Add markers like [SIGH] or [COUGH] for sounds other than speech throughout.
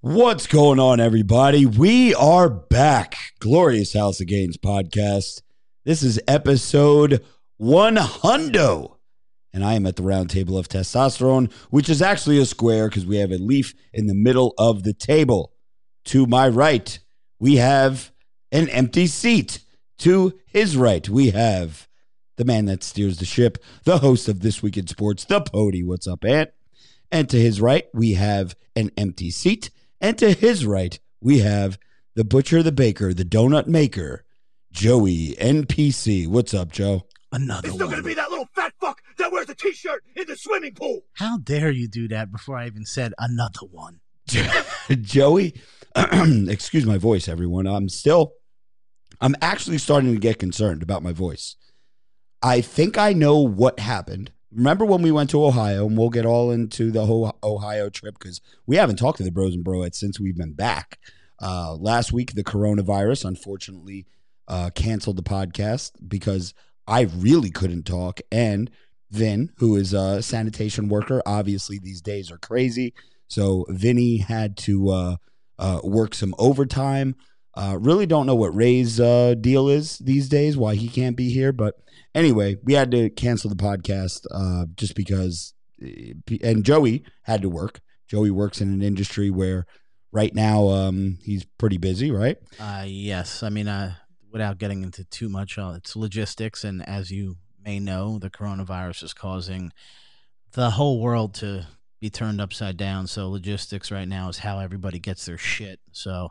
What's going on, everybody? We are back. Glorious House of Gains podcast. This is episode 100. And I am at the round table of testosterone, which is actually a square because we have a leaf in the middle of the table. To my right, we have an empty seat. To his right, we have the man that steers the ship, the host of This Week in Sports, the Pody. What's up, Ant? And to his right, we have an empty seat. And to his right, we have the butcher, the baker, the donut maker, Joey NPC. What's up, Joe? Another It's still one. gonna be that little fat fuck that wears a t-shirt in the swimming pool. How dare you do that before I even said another one? [LAUGHS] Joey, [CLEARS THROAT] excuse my voice, everyone. I'm still, I'm actually starting to get concerned about my voice. I think I know what happened. Remember when we went to Ohio, and we'll get all into the whole Ohio trip because we haven't talked to the Bros and Broettes since we've been back. Uh, last week, the coronavirus unfortunately uh, canceled the podcast because I really couldn't talk. And Vin, who is a sanitation worker, obviously these days are crazy. So Vinny had to uh, uh, work some overtime. Uh, really don't know what Ray's uh, deal is these days, why he can't be here. But anyway, we had to cancel the podcast uh, just because. And Joey had to work. Joey works in an industry where right now um, he's pretty busy, right? Uh, yes. I mean, uh, without getting into too much, uh, it's logistics. And as you may know, the coronavirus is causing the whole world to be turned upside down. So logistics right now is how everybody gets their shit. So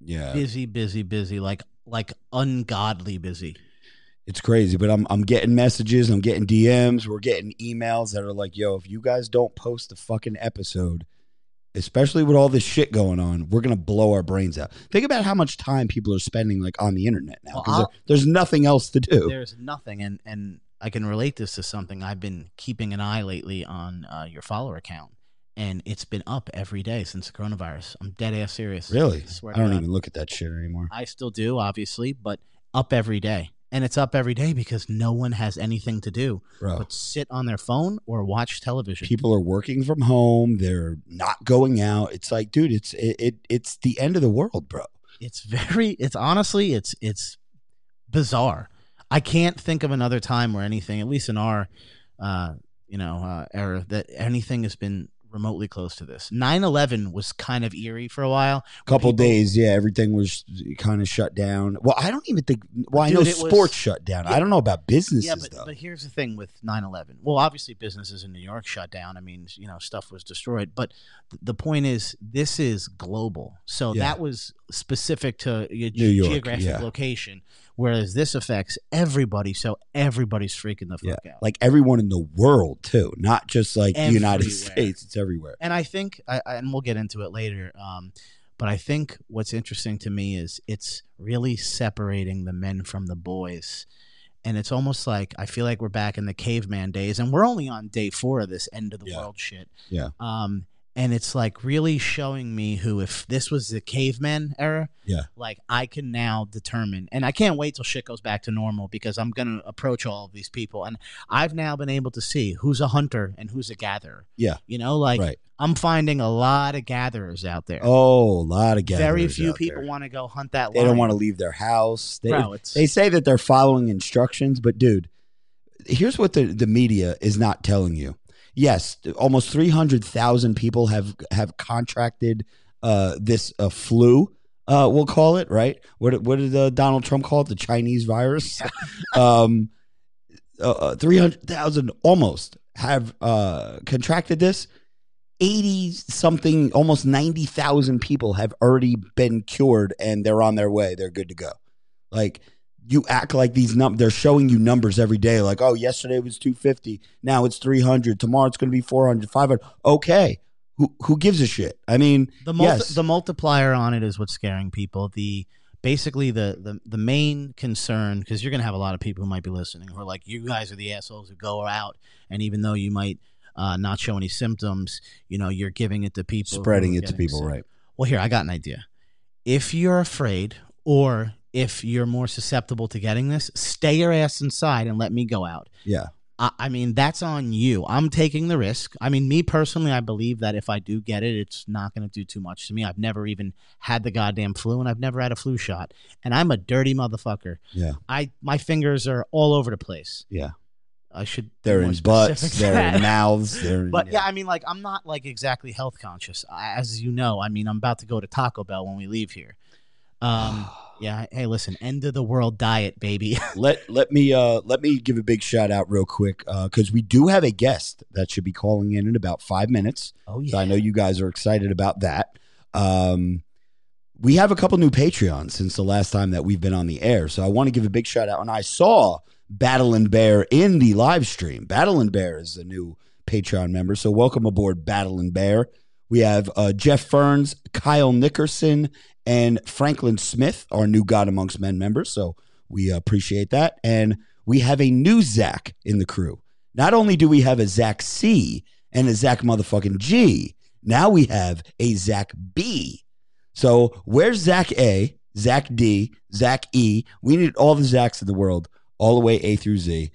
Yeah, busy, busy, busy, like like ungodly busy. It's crazy. But I'm I'm getting messages, I'm getting DMs, we're getting emails that are like, "Yo, if you guys don't post the fucking episode." Especially with all this shit going on, we're gonna blow our brains out. Think about how much time people are spending like on the internet now because I'll- there's nothing else to do. There's nothing, and and I can relate this to something I've been keeping an eye lately on uh, your follower account, and it's been up every day since the coronavirus. I'm dead ass serious. Really? Swear I don't even look at that shit anymore. I still do, obviously, but up every day. And it's up every day because no one has anything to do Bro. but sit on their phone or watch television. People are working from home. They're not going out. It's like, dude, it's it, it it's the end of the world, bro. it's very it's honestly it's it's bizarre. I can't think of another time where anything, at least in our uh, you know, uh, era that anything has been remotely close to this. 9/11 was kind of eerie for a while. Couple People- days, yeah, everything was kind of shut down. Well, I don't even think. Well, I know it was- sports shut down. I don't know about businesses Yeah, but, though. but here's the thing with 9/11. Well, obviously businesses in New York shut down. I mean, you know, stuff was destroyed. But th- the point is, this is global. So Yeah. that was specific to ge- York, geographic yeah. location, whereas this affects everybody. So everybody's freaking the yeah, fuck out. like everyone in the world too, not just like the United States. It's everywhere. and I think, I, I- and we'll get into it later. Um, but I think what's interesting to me is it's really separating the men from the boys. And it's almost like I feel like we're back in the caveman days, and we're only on day four of this end of the Yeah. world shit. Yeah. Um, and it's like really showing me who, if this was the caveman era, Yeah. like I can now determine, and I can't wait till shit goes back to normal because I'm gonna approach all of these people, and I've now been able to see who's a hunter and who's a gatherer. Yeah. You know, like right. I'm finding a lot of gatherers out there. Oh, a lot of gatherers Very few people want to go hunt that. They don't want to leave their house. They, Bro, they say that they're following instructions, but dude, here's what the, the media is not telling you. Yes, almost 300,000 people have have contracted uh, this uh, flu, uh, we'll call it, right? What, what did uh, Donald Trump call it? The Chinese virus? [LAUGHS] um, uh, 300,000 almost have uh, contracted this. 80 something, almost 90,000 people have already been cured and they're on their way. They're good to go. Like, you act like these num they're showing you numbers every day like oh yesterday was 250 now it's 300 tomorrow it's going to be 400 500 okay who who gives a shit i mean the multi- yes the multiplier on it is what's scaring people. The basically the the, the main concern because you're gonna have a lot of people who might be listening who are like, you guys are the assholes who go out, and even though you might uh, not show any symptoms, you know, you're giving it to people, Spreading it to people, sick. right? Well, here I got an idea. If you're afraid, or if you're more susceptible to getting this, stay your ass inside and let me go out. Yeah. I, I mean, that's on you. I'm taking the risk. I mean, me personally, I believe that if I do get it, it's not going to do too much to me. I've never even had the goddamn flu, and I've never had a flu shot. And I'm a dirty motherfucker. Yeah. I my fingers are all over the place. Yeah. I should. They're in butts, they're in mouths, they're in, [LAUGHS] But yeah, I mean, like, I'm not like exactly health conscious, as you know. I mean, I'm about to go to Taco Bell when we leave here. Um, [SIGHS] yeah. Hey, listen, end of the world diet, baby. [LAUGHS] let let me uh let me give a big shout out real quick because we do have a guest that should be calling in in about five minutes. oh yeah. So I know you guys are excited about that. Um, we have a couple new Patreons since the last time that we've been on the air. So I want to give a big shout out. And I saw Battle and Bear in the live stream. Battle and Bear is a new Patreon member. So welcome aboard, Battle and Bear. We have uh, Jeff Ferns, Kyle Nickerson, and Franklin Smith, our new God Amongst Men members. So we appreciate that. And we have a new Zach in the crew. Not only do we have a Zach C and a Zach motherfucking G, now we have a Zach B. So where's Zach A, Zach D, Zach E? We need all the Zachs in the world, all the way A through Z.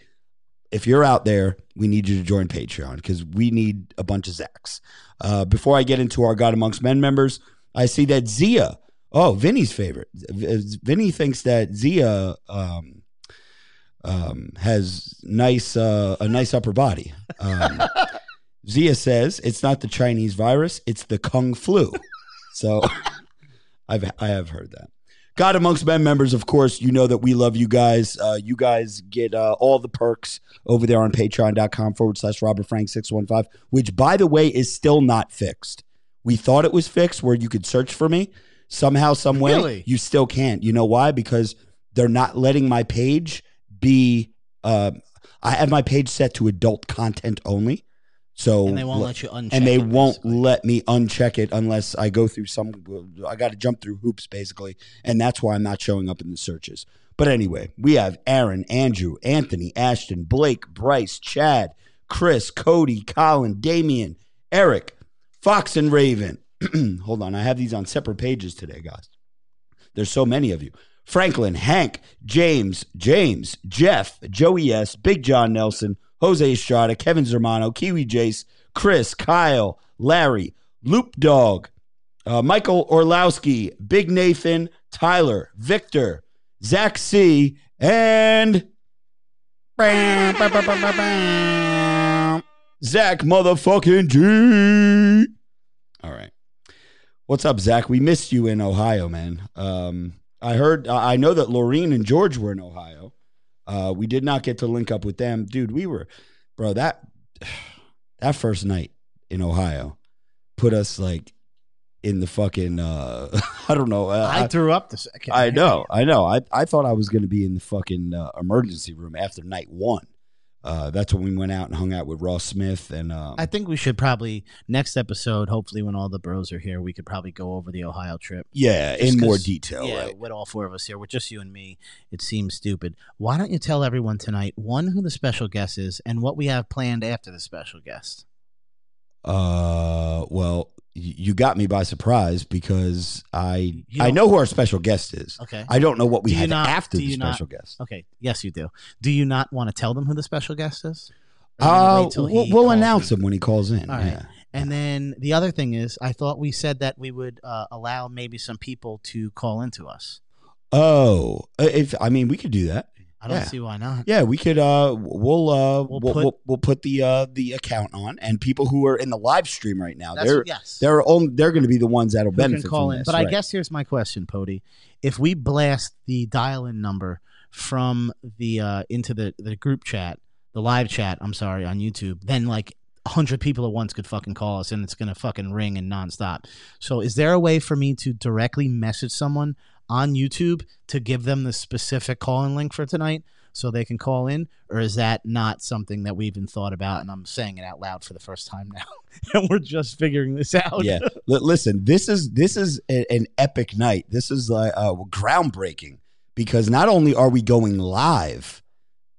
If you're out there, we need you to join Patreon because we need a bunch of Zachs. Uh, before I get into our God Amongst Men members, I see that Zia, oh, Vinny's favorite. Vinny thinks that Zia um, um, has nice uh, a nice upper body. Um, [LAUGHS] Zia says it's not the Chinese virus; it's the Kung flu. So, [LAUGHS] I've I have heard that. God amongst men members, of course, you know that we love you guys. Uh, you guys get uh, all the perks over there on patreon.com forward slash Robert Frank 615, which, by the way, is still not fixed. We thought it was fixed where you could search for me. Somehow, some way, Really? you still can't. You know why? Because they're not letting my page be. Uh, I have my page set to adult content only. So and they won't let you uncheck and they it, won't basically. let me uncheck it unless I go through some. I got to jump through hoops basically, and that's why I'm not showing up in the searches. But anyway, we have Aaron, Andrew, Anthony, Ashton, Blake, Bryce, Chad, Chris, Cody, Colin, Damian, Eric, Fox, and Raven. [CLEARS THROAT] Hold on, I have these on separate pages today, guys. There's so many of you. Franklin, Hank, James, James, Jeff, Joey S, Big John Nelson, Jose Estrada, Kevin Zermano, Kiwi Jace, Chris, Kyle, Larry, Loop Dog, uh, Michael Orlowski, Big Nathan, Tyler, Victor, Zach C, and Zach motherfucking G. All right. What's up, Zach? We missed you in Ohio, man. Um, I heard, I know that Laureen and George were in Ohio. Uh, we did not get to link up with them, dude. We were, bro. That [SIGHS] that first night in Ohio put us like in the fucking. Uh, [LAUGHS] I don't know. Uh, I threw up the second. I know, I know. I, I thought I was going to be in the fucking uh, emergency room after night one. Uh, that's when we went out and hung out with Ross Smith and um, I think we should probably next episode. Hopefully, when all the bros are here, we could probably go over the Ohio trip. yeah, Just in more detail. yeah, right? with all four of us here, with just you and me, it seems stupid. Why don't you tell everyone tonight one who the special guest is and what we have planned after the special guest? Uh, well, you got me by surprise because I I know who our special guest is. Okay. I don't know what we Do have not- after the you not- special guest. Okay. Yes, you do. Do you not want to tell them who the special guest is? Uh, we'll, we'll announce in? him when he calls in. All right. Yeah. And then the other thing is, I thought we said that we would uh, allow maybe some people to call into us. Oh, uh, if I mean, we could do that. I don't Yeah. see why not. Yeah, we could. Uh, we'll uh, We'll we'll, put- we'll, we'll put the uh the account on, and people who are in the live stream right now, they're yes. they're only they're going to be the ones that'll who benefit call from in. this. But I guess here's my question, Pody. If we blast the dial-in number from the uh, into the the group chat, the live chat, I'm sorry, on YouTube, then like hundred people at once could fucking call us, and it's gonna fucking ring and nonstop. So, is there a way for me to directly message someone on YouTube to give them the specific call-in link for tonight? so they can call in, or is that not something that we've even thought about? And I'm saying it out loud for the first time now, [LAUGHS] and we're just figuring this out. Yeah. [LAUGHS] L- listen, this is this is a- an epic night. This is like uh, groundbreaking because not only are we going live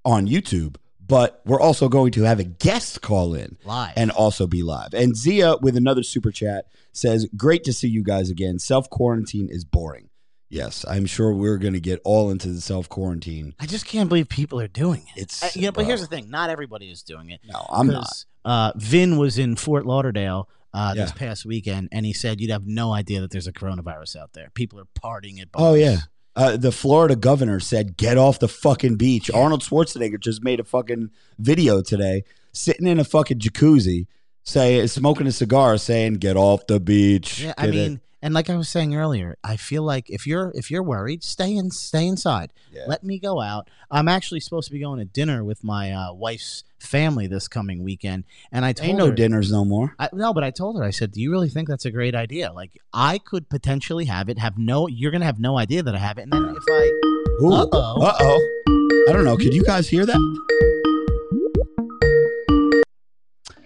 on YouTube, but we're also going to have a guest call in live. and also be live. And Zia with another super chat says, "Great to see you guys again. Self quarantine is boring." Yes, I'm sure we're going to get all into the self quarantine. I just can't believe people are doing it. It's Uh, yeah, but here's the thing: not everybody is doing it. No, I'm not. Uh, Vin was in Fort Lauderdale uh, this Yeah. past weekend, and he said you'd have no idea that there's a coronavirus out there. People are partying at Oh yeah. Uh, the Florida governor said, "Get off the fucking beach." Arnold Schwarzenegger just made a fucking video today, sitting in a fucking jacuzzi, say smoking a cigar, saying, "Get off the beach." Yeah, I Get it- mean, and like I was saying earlier, I feel like if you're if you're worried, stay in, stay inside. Yeah. Let me go out. I'm actually supposed to be going to dinner with my uh, wife's family this coming weekend, and I told ain't no her, dinners no more. I, no, but I told her, I said, "Do you really think that's a great idea? Like, I could potentially have it. Have no, you're gonna have no idea that I have it, and then if I, Uh-oh. Uh oh. I don't know. Could you guys hear that?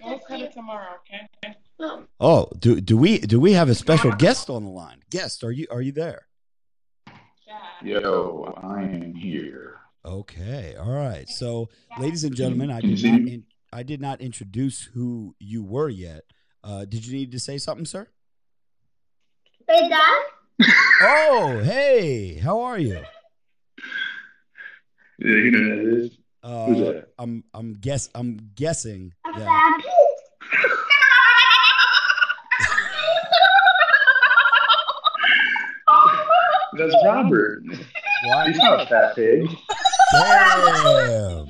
I'll cut it tomorrow, okay? Oh, do do we do we have a special guest on the line? Guest, are you are you there? Yo, I am here. Okay, all right. So, ladies and gentlemen, I did not in, I did not introduce who you were yet. Uh, did you need to say something, sir? Hey, Dad. Oh, hey, how are you? Yeah, you know who that is. Uh, Who's that? I'm I'm guess I'm guessing. I'm Yeah. happy. That's Robert. Why? He's not a fat pig. Damn.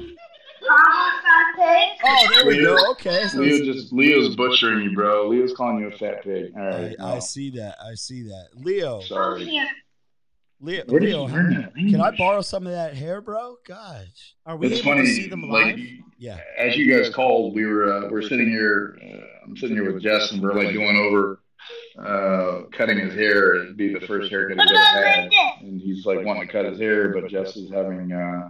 Mama, happy. Oh, there we go. Okay. So Leo just Leo's butchering you, bro. Leo's calling you a fat pig. All right. I, right. I see that. I see that. Leo, Sorry. Leo, Where did Leo, you learn that can I borrow some of that hair, bro? Gosh. are we It's able funny. to see them like. Yeah. as you guys called, we were uh, we're sitting here. Uh, I'm sitting here with Jess, and we're like going over uh, cutting his hair. It'd be the first haircut he's ever had, and he's like wanting to cut his hair, but Jess is having uh,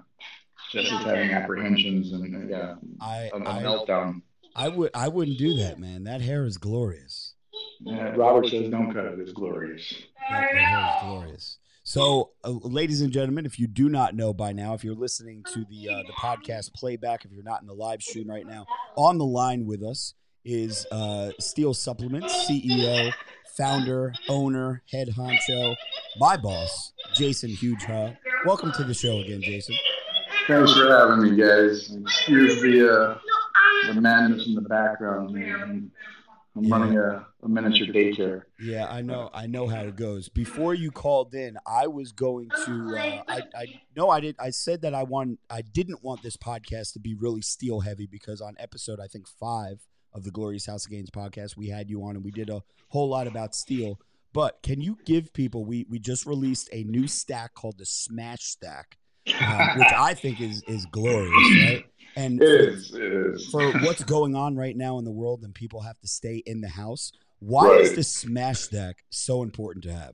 Jess is having apprehensions and uh, yeah, I a, a I, meltdown. I would I wouldn't do that, man. That hair is glorious. Yeah, Robert says, "Don't cut it. It's glorious." That, that hair is glorious. So, uh, ladies and gentlemen, if you do not know by now, if you're listening to the uh, the podcast playback, if you're not in the live stream right now, on the line with us is uh, Steel Supplements CEO, founder, owner, head honcho, my boss, Jason Hughes. Welcome to the show again, Jason. Thanks for having me, guys. Excuse the uh, the madness in the background. Man. I'm Yeah. running a, a miniature daycare. Yeah, I know. I know how it goes. Before you called in, I was going to. Uh, I, I no, I did. I said that I want. I didn't want this podcast to be really steel heavy because on episode I think five of the Glorious House of Gains podcast, we had you on and we did a whole lot about steel. But can you give people? We we just released a new stack called the Smash Stack, uh, which I think is is glorious, right? And It is. It is. for what's going on right now in the world and people have to stay in the house. Why is Right. this smash Stack so important to have?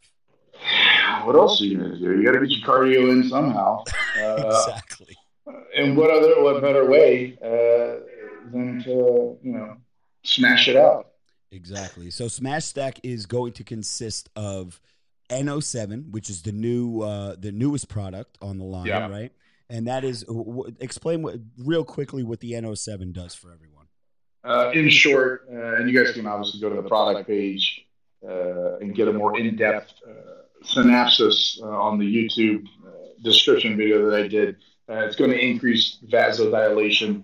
What else are you gonna do? You got to get your cardio in somehow. [LAUGHS] Uh, exactly. and what other, what better way uh, than to you know smash it out? Exactly. So Smash Stack is going to consist of NO7, which is the new uh the newest product on the line, Yeah. right? And that is w- explain what real quickly what the NO7 does for everyone. Uh, in short, uh, and you guys can obviously go to the product page uh, and get a more in-depth uh, synopsis uh, on the YouTube uh, description video that I did. Uh, it's going to increase vasodilation,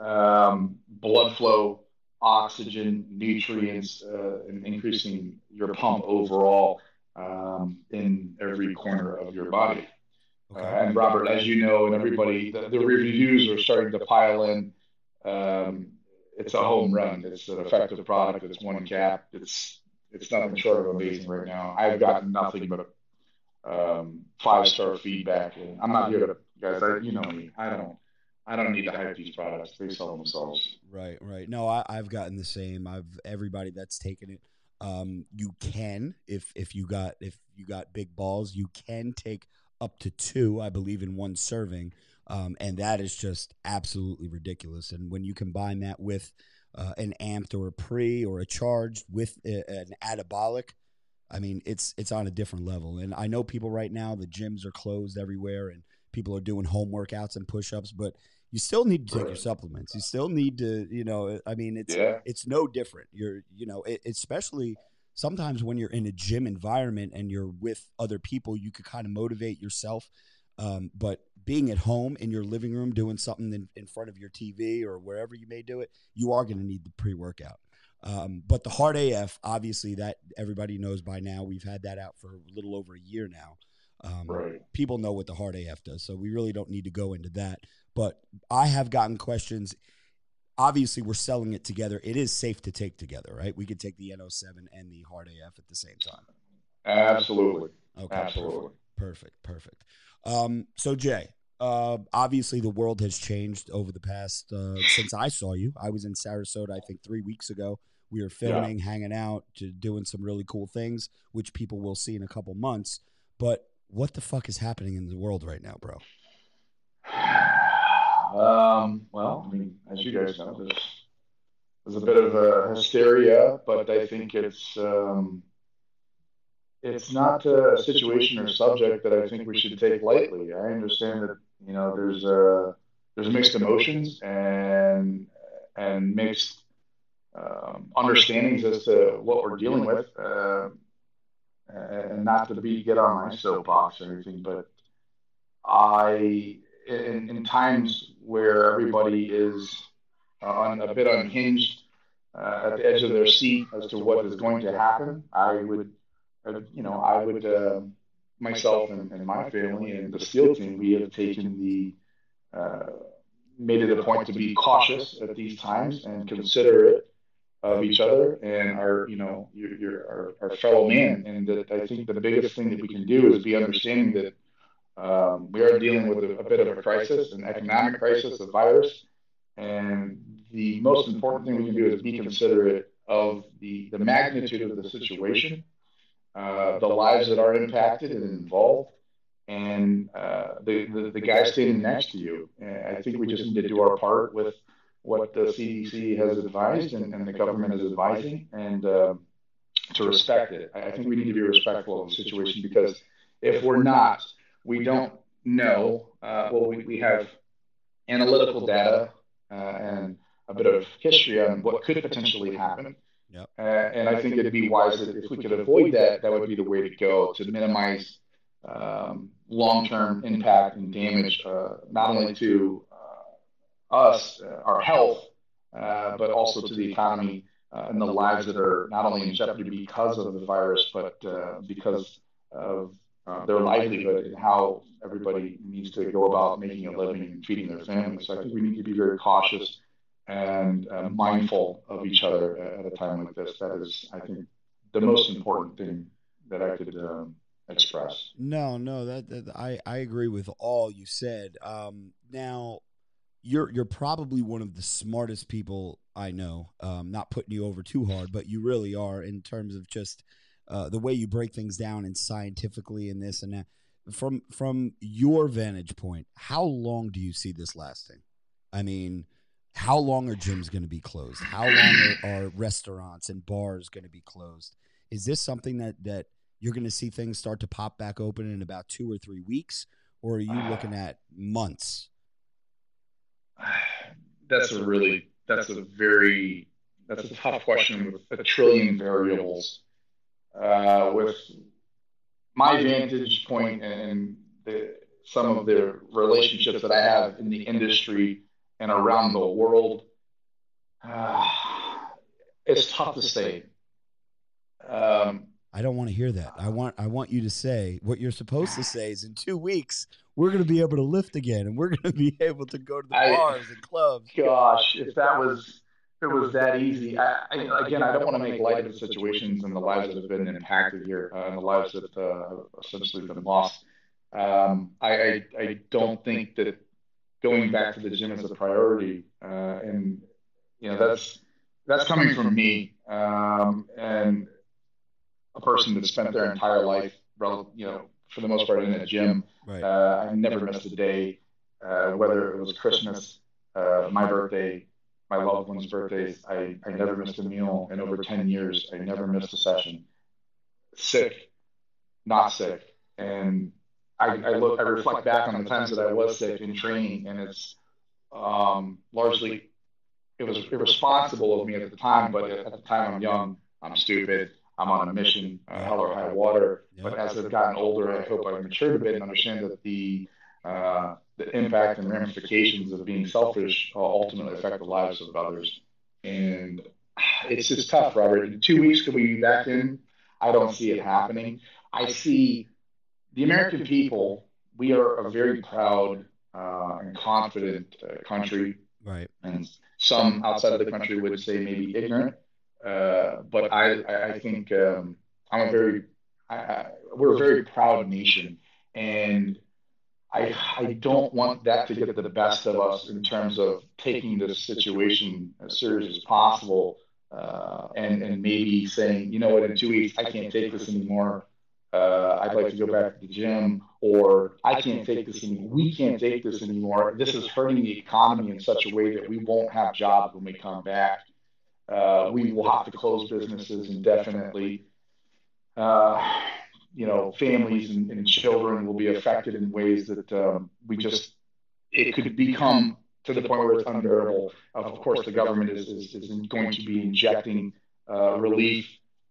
um, blood flow, oxygen, nutrients, uh, and increasing your pump overall um, in every corner of your body. Uh, and Robert, as you know, and everybody, the, the reviews are starting to pile in. Um, it's a home run. It's an effective product. It's one cap. It's it's nothing short of amazing right now. I've gotten nothing but um, five star feedback. And I'm not here to guys. I, you know me. I don't. I don't need to hype these products. They sell themselves. Right, right. No, I, I've gotten the same. I've everybody that's taken it. Um, you can if if you got if you got big balls, you can take up to two, I believe, in one serving. Um, and that is just absolutely ridiculous. And when you combine that with uh, an amped or a pre or a charged with a, an anabolic, I mean, it's it's on a different level. And I know people right now, the gyms are closed everywhere, and people are doing home workouts and push-ups, but you still need to take your supplements. You still need to, you know, I mean, it's Yeah. it's no different. You're, you know, it, especially sometimes when you're in a gym environment and you're with other people, you could kind of motivate yourself. Um, but being at home in your living room doing something in, in front of your TV or wherever you may do it, you are going to need the pre workout. Um, but the hard AF, obviously, that everybody knows by now. We've had that out for a little over a year now. Um, Right. People know what the hard AF does, so we really don't need to go into that. But I have gotten questions. Obviously, we're selling it together. It is safe to take together, right? We could take the NO7 and the hard AF at the same time. Absolutely. Okay, Absolutely. perfect, perfect. Um, so Jay, uh, obviously the world has changed over the past uh, since I saw you. I was in Sarasota, I think, three weeks ago. We were filming, hanging out, to doing some really cool things, which people will see in a couple months. But what the fuck is happening in the world right now, bro? Um, well, I mean, as you guys know, there's there's a bit of a hysteria, but I think it's um, it's not a situation or subject that I think we should take lightly. I understand that you know there's uh, there's mixed emotions and and mixed um, understandings as to what we're dealing with, uh, and not to be get on my soapbox or anything, but I in, in times where everybody is on a bit unhinged uh, at the edge of their seat as to what is going to happen, I would, uh, you know, I would uh, myself and, and my family and the steel team, we have taken the uh, made it a point to be cautious at these times and considerate of each other and our, you know, your, your our, our fellow man. And that I think the biggest thing that we can do is be understanding that um, we are dealing with a, a, bit of a crisis, an economic crisis, a virus, and the most important thing we can do is be considerate of the, the magnitude of the situation, uh, the lives that are impacted and involved, and uh, the, the, the guy standing next to you. And I think we just need to do our part with what the CDC has advised and, and the government is advising, and uh, to respect it. I think we need to be respectful of the situation because if we're not, we don't know. Uh, well, we, we have analytical data uh, and a bit of history on what could potentially happen. Yep. Uh, and I think it'd be wise that if we could avoid that, that would be the way to go to minimize um, long-term impact and damage, uh, not only to uh, us, uh, our health, but also to the economy and the lives that are not only in jeopardy because of the virus, but because of uh, their livelihood and how everybody needs to go about making a living and feeding their families. So I think we need to be very cautious and uh, mindful of each other at a time like this. That is, I think, the most important thing that I could um, express. No, no, that, that, I I agree with all you said. Um, now, you're you're probably one of the smartest people I know. Um, not putting you over too hard, but you really are in terms of just uh, the way you break things down and scientifically and this and that. From from your vantage point, how long do you see this lasting? I mean, how long are gyms going to be closed? How long are, are restaurants and bars going to be closed? Is this something that that you're going to see things start to pop back open in about two or three weeks, or are you looking at months? [SIGHS] That's a really that's a very that's a tough question with a trillion variables uh, with my vantage point and the, some of the relationships that I have in the industry and around the world, uh, it's tough to say. Um, I don't want to hear that. I want I want you to say what you're supposed to say is in two weeks we're going to be able to lift again and we're going to be [LAUGHS] able to go to the I- bars and clubs. gosh, if that was if it was that easy, I, I, again, I don't want to make light of the situations and the lives that have been impacted here, uh, and the lives that uh, have essentially been lost. Um, I, I, I don't think that going back to the gym is a priority, uh, and you know that's that's coming from me um, and a person that spent their entire life, you know, for the most part in a gym. Right. Uh, I never missed a day, uh, whether it was Christmas, uh, my birthday, my loved ones' birthdays. I, I never missed a meal in over 10 years. I never missed a session. Sick, not sick. And I, I look, I reflect back on the times that I was sick in training, and it's um, largely it was irresponsible of me at the time. But at the time, I'm young, I'm stupid, I'm on a mission, uh, hell or high water. But as I've gotten older, I hope I've matured a bit and understand that the uh, the impact and ramifications of being selfish uh, ultimately affect the lives of others. And it's just tough, Robert. In two weeks, could we be back in? I don't see it happening. I see the American people, we are a very proud uh, and confident uh, country. Right. And some outside of the country would say maybe ignorant. Uh, but I, I think um, I'm a very, I, I, we're a very proud nation. And I, I don't want that to get the best of us in terms of taking this situation as serious as possible uh, and, and maybe saying, you know what, in two weeks, I can't take this anymore. Uh, I'd like to go back to the gym, or I can't take this anymore. We can't take this anymore. This is hurting the economy in such a way that we won't have jobs when we come back. Uh, we will have to close businesses indefinitely. Uh, you know, families and, and, children will be affected in ways that um, we just, it could become to the point where it's unbearable. Of course, the government is, is, is going to be injecting uh, relief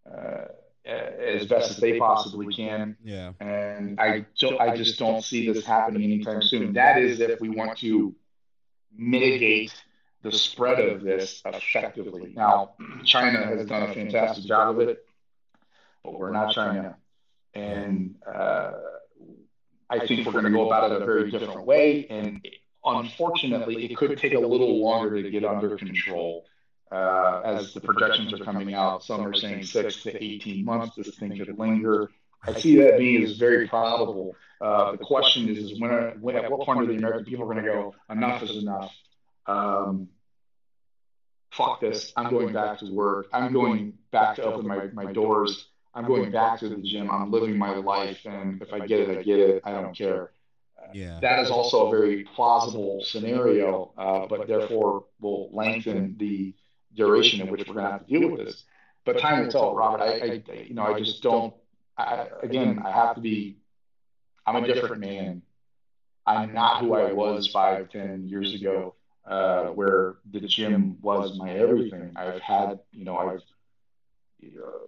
uh, as best as they possibly can. Yeah. And I, I just don't see this happening anytime soon. That is if we want to mitigate the spread of this effectively. Now, China has done a fantastic job of it, but we're not China. And uh, I think we're going to go about it a very different way. And unfortunately, it could take a little longer to get under control. Uh, as the projections are coming out, some are saying six to 18 months, this thing could linger. I see that being as very probable. Uh, the question is, is when, when, at what point are the American people going to go, enough is enough? Um, fuck this. I'm going back to work. I'm going back to open my, my doors I'm going back to the gym. I'm living my life, and if I get it, I get it. I don't care. Yeah. That is also a very plausible scenario, uh, but therefore will lengthen the duration in which we're going to have to deal with this. But time will tell, Robert. I, I you know, I just don't. I, again, I have to be. I'm a different man. I'm not who I was five, ten years ago, uh, where the gym was my everything. I've had, you know, I've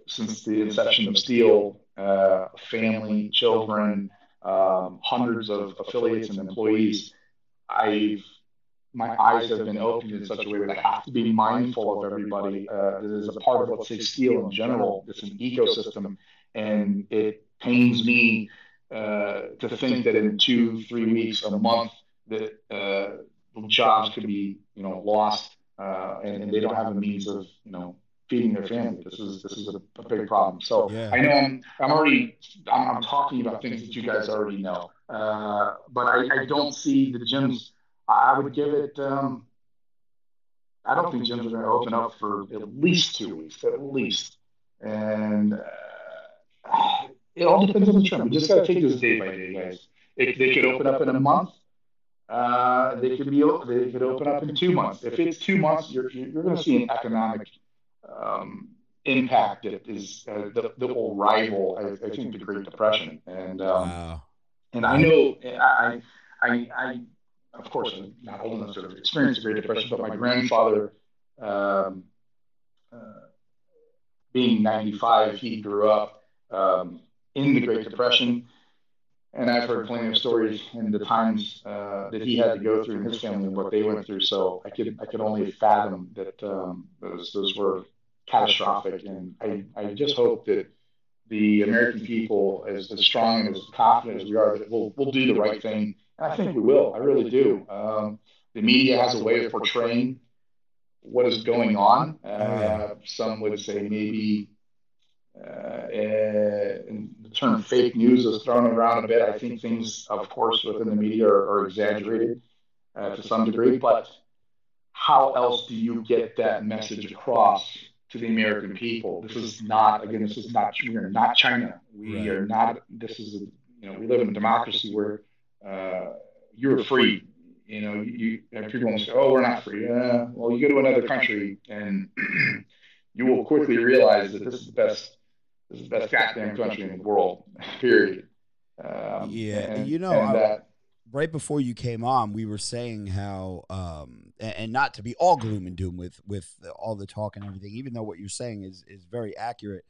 since the inception of Steel, uh, family, children, um, hundreds of affiliates and employees, I've my eyes have been opened in such a way that I have to be mindful of everybody. Uh, this is a part of let's say steel in general. It's an ecosystem, and it pains me uh, to think that in two, three weeks, a month, that uh, jobs could be you know lost, uh, and, and, they don't have a means of you know feeding their family. This is this is a, a big problem. So yeah. I know I'm I'm already I'm, I'm, talking about things that you guys already know, uh, but I, I, don't see the gyms. I would give it. Um, I don't think gyms are going to open up for at least two weeks, at least, and uh, it all depends on the trend. We just got to take this day by day, guys. It, they could open up in a month. Uh, they could be they could open up in two months. If it's two months, you're you're going to see an economic um, impact that is uh, that, that will rival, I, I, think, the Great Depression. And um, wow. and I know I, I I of course I'm not old enough to have experienced the Great Depression, but my grandfather, um, uh, being 95, he grew up um, in the Great Depression. And I've heard plenty of stories and the times uh, that he had to go through in his family and what they went through. So I could I could only fathom that um, those those were catastrophic. And I, I just hope that the American people, as, as strong and as confident as we are, that we'll, we'll do the right thing. And I think we will. I really do. Um, the media has a way of portraying what is going on. Uh, some would say maybe uh, the term fake news is thrown around a bit. I think things, of course, within the media are, are exaggerated uh, to some degree, but how else do you get that message across to the American people. This is not, again, this is not, we are not China. We right. are not, this is, you know, we live in a democracy where uh, you're free. You know, you, you people say, "Oh, we're not free." Uh, well, you go to another country and [CLEARS THROAT] you will quickly realize that this is the best, this is the best goddamn country in the world. [LAUGHS] Period. Um, Yeah, and- you know, I- that- right before you came on, we were saying how, um, and, and not to be all gloom and doom with with all the talk and everything, even though what you're saying is is very accurate.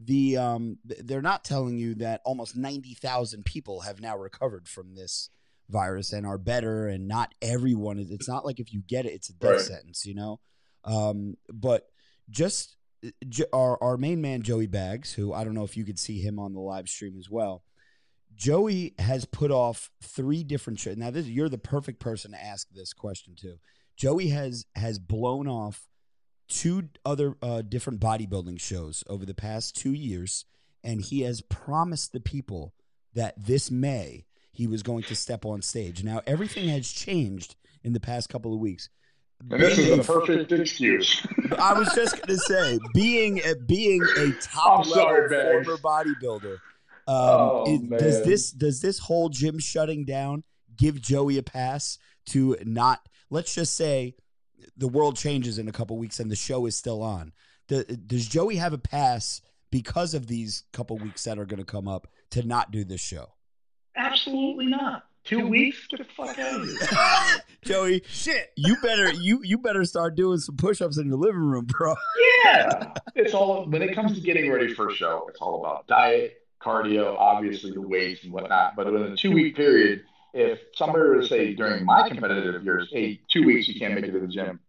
The um, they're not telling you that almost ninety thousand people have now recovered from this virus and are better, and not everyone is. It's not like if you get it, it's a death Right. sentence, you know. Um, but just j- our our main man Joey Bags, who I don't know if you could see him on the live stream as well. Joey has put off three different shows. Now, this you're the perfect person to ask this question to. Joey has has blown off two other uh, different bodybuilding shows over the past two years, and he has promised the people that this May he was going to step on stage. Now, everything has changed in the past couple of weeks. And this is Being the perfect excuse. [LAUGHS] I was just going to say, being a, being a top I'm sorry, level Bags. former bodybuilder, um, Oh, is- does this does this whole gym shutting down give Joey a pass to not? Let's just say the world changes in a couple weeks and the show is still on. Do- Does Joey have a pass because of these couple weeks that are going to come up to not do this show? Absolutely not. Two weeks? Get the fuck out of [LAUGHS] here. [LAUGHS] Joey, shit, you better you you better start doing some push-ups in your living room, bro. Yeah. [LAUGHS] It's all when it comes to getting ready for a show, it's all about diet, cardio, obviously the weights and whatnot. But within a two week period, if somebody were to say during my competitive years, hey, two weeks you can't make it to the gym.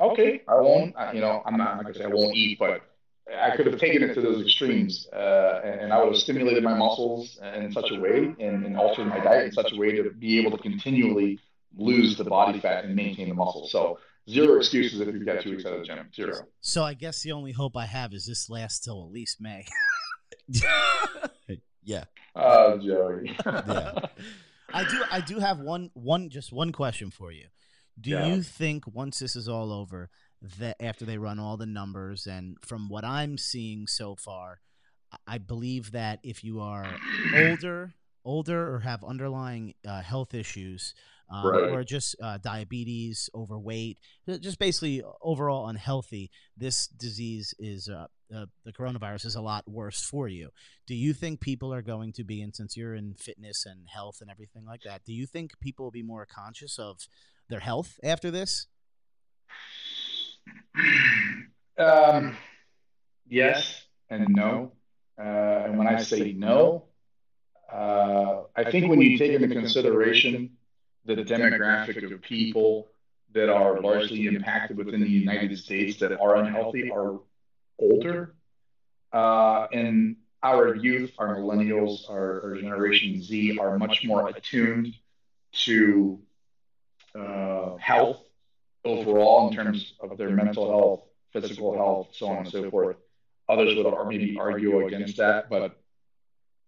Okay, I won't. I, you know, I'm not like I say I won't eat, but I could have taken it to those extremes, uh, and, and I would have stimulated my muscles in such a way and, and altered my diet in such a way to be able to continually lose the body fat and maintain the muscle. So zero excuses if you've got two weeks out of the gym. Zero. So I guess the only hope I have is this lasts till at least May. [LAUGHS] yeah. Oh, Joey. Yeah. [LAUGHS] I do I do have one one just one question for you. Do Yeah. you think once this is all over that after they run all the numbers and from what I'm seeing so far, I- believe that if you are older older or have underlying uh, health issues um, Right. or just uh, diabetes, overweight, just basically overall unhealthy, this disease is uh, uh, the coronavirus is a lot worse for you. Do you think people are going to be, and since you're in fitness and health and everything like that, do you think people will be more conscious of their health after this? [LAUGHS] Um, yes and no. Uh, and when I say no, uh, I think when you take into consideration the demographic of people that are largely impacted within the United States that are unhealthy are older. Uh, and our youth, our millennials, our, our Generation Z are much more attuned to uh, health overall in terms of their mental health, physical health, so on and so forth. Others would maybe argue against that, but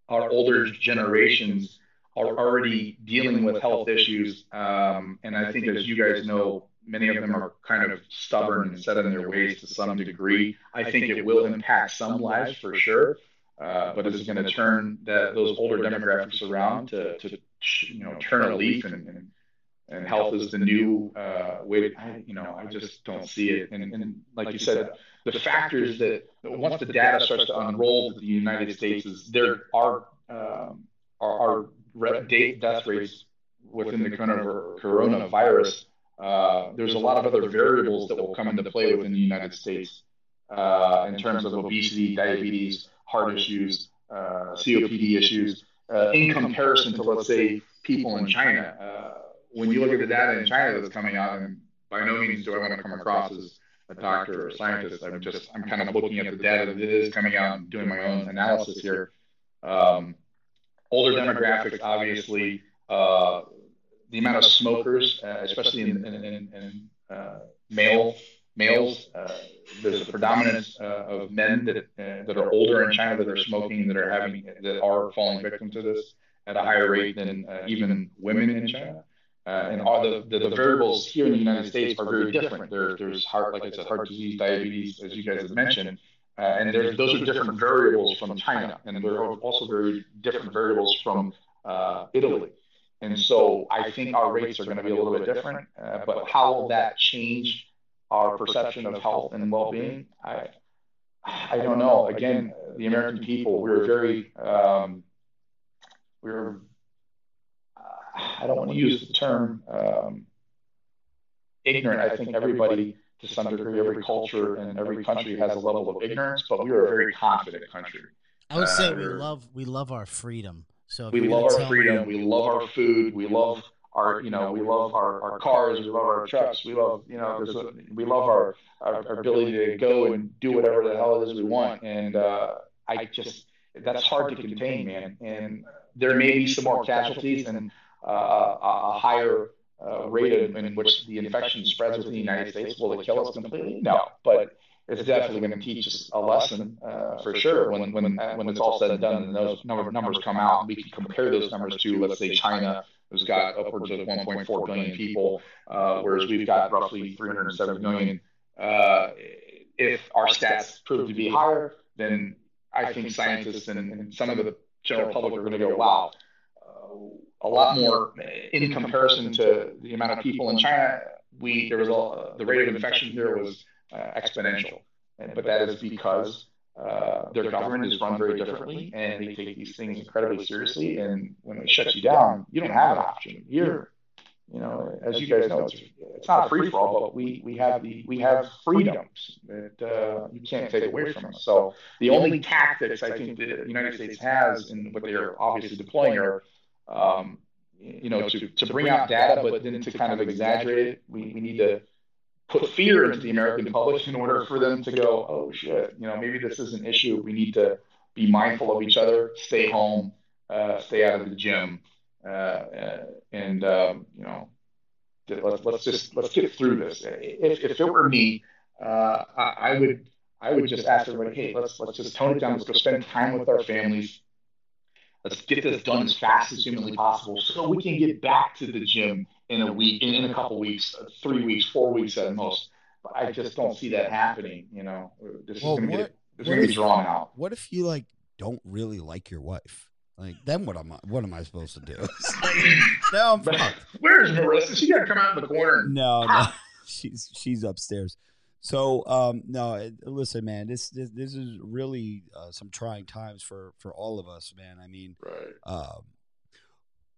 our older generations are already dealing with health issues. Um, and I think, as you guys know, many of them are kind of stubborn and set in their ways to some degree. I think it will impact some lives for sure. Uh, but is it going to turn that those older demographics around to, to you know turn a leaf and, and and health is the new uh, way to, I, you know, I just don't see it. And, and like you said, the factors that once the data starts to unroll to the United States is there are um, re- date death rates within the corona- coronavirus. Uh, there's a lot of other variables that will come into play within the United States uh, in terms of obesity, diabetes, heart issues, uh, COPD issues, uh, in comparison to let's say people in China. When you look at the data in China that's coming out, and by no means do I want to come across as a doctor or a scientist. I'm just I'm kind of looking at the data that is coming out and doing my own analysis here. Um, older demographics, obviously, uh, the amount of smokers, uh, especially in, in, in, in uh, male males, uh, there's a predominance uh, of men that uh, that are older in China that are smoking, that are having that are falling victim to this at a higher rate than even women in China. Uh, and all the, the, the, variables here in the United States are very different. There, there's heart, like I said, heart disease, diabetes, as you guys have mentioned. Uh, and there's, those are different variables from China, and there are also very different variables from uh, Italy. And so I think our rates are going to be a little bit different. Uh, but how will that change our perception of health and well-being? I I don't know. Again, the American people, we're very um, we're I don't want to use the term um, ignorant. I think everybody, to some degree, every culture and every country has a level of ignorance, but we are a very confident country. I would say Uh, we love we love our freedom. So we love our tell- freedom. We love our food. We love our, you know, we love our, our cars. We love our trucks. We love, you know, there's a, we love our, our, our ability to go and do whatever the hell it is we want. And uh, I just, that's hard to contain, man. And there may be some more casualties and a, a higher uh, rate in, in which the infection spreads within the United States. Will it kill us completely? No, but it's definitely going to teach us a lesson uh, for sure when when when it's all said and done and those number numbers come out we can compare those numbers to let's say China who's got upwards of 1.4 billion people uh, whereas we've got roughly 307 million. uh, if our stats prove to be higher then I think scientists and, and some of the general public are going to go wow uh, a lot more in comparison to the amount of people in China we there was a, the rate of infection here was uh, exponential. And, but that is because uh, their government is run very differently and they take these things incredibly seriously. And when they shut you down, you don't have an option. You're, you know, as you guys know, it's, it's not free for all, but we, we have the, we have freedoms that uh, you can't take away from us. So the only tactics I think the United States has and what they're obviously deploying are, um, you know, to, to bring out data, but then to kind of exaggerate it, we, we need to put fear into the American public in order for them to go, oh shit, you know, maybe this is an issue. We need to be mindful of each other, stay home, uh, stay out of the gym, uh, uh, and um, you know, let's let's just let's get through this. If, if it were me, uh, I, I would I would just ask everybody, hey, let's let's just tone it down. Let's go spend time with our families. Let's get this done as fast as humanly possible, so we can get back to the gym in a week, in, in a couple weeks, uh, three weeks, four weeks at most. But I just don't see that happening. You know, this Well, is going to what- get this is going to be drawn out. What if you like don't really like your wife? Like then what am I what am I supposed to do? [LAUGHS] No, I'm fucked. Where's Marissa? She got to come out in the corner. No, no. [LAUGHS] she's she's upstairs. So um no, listen, man. This this this is really uh, some trying times for for all of us, man. I mean, Right. um,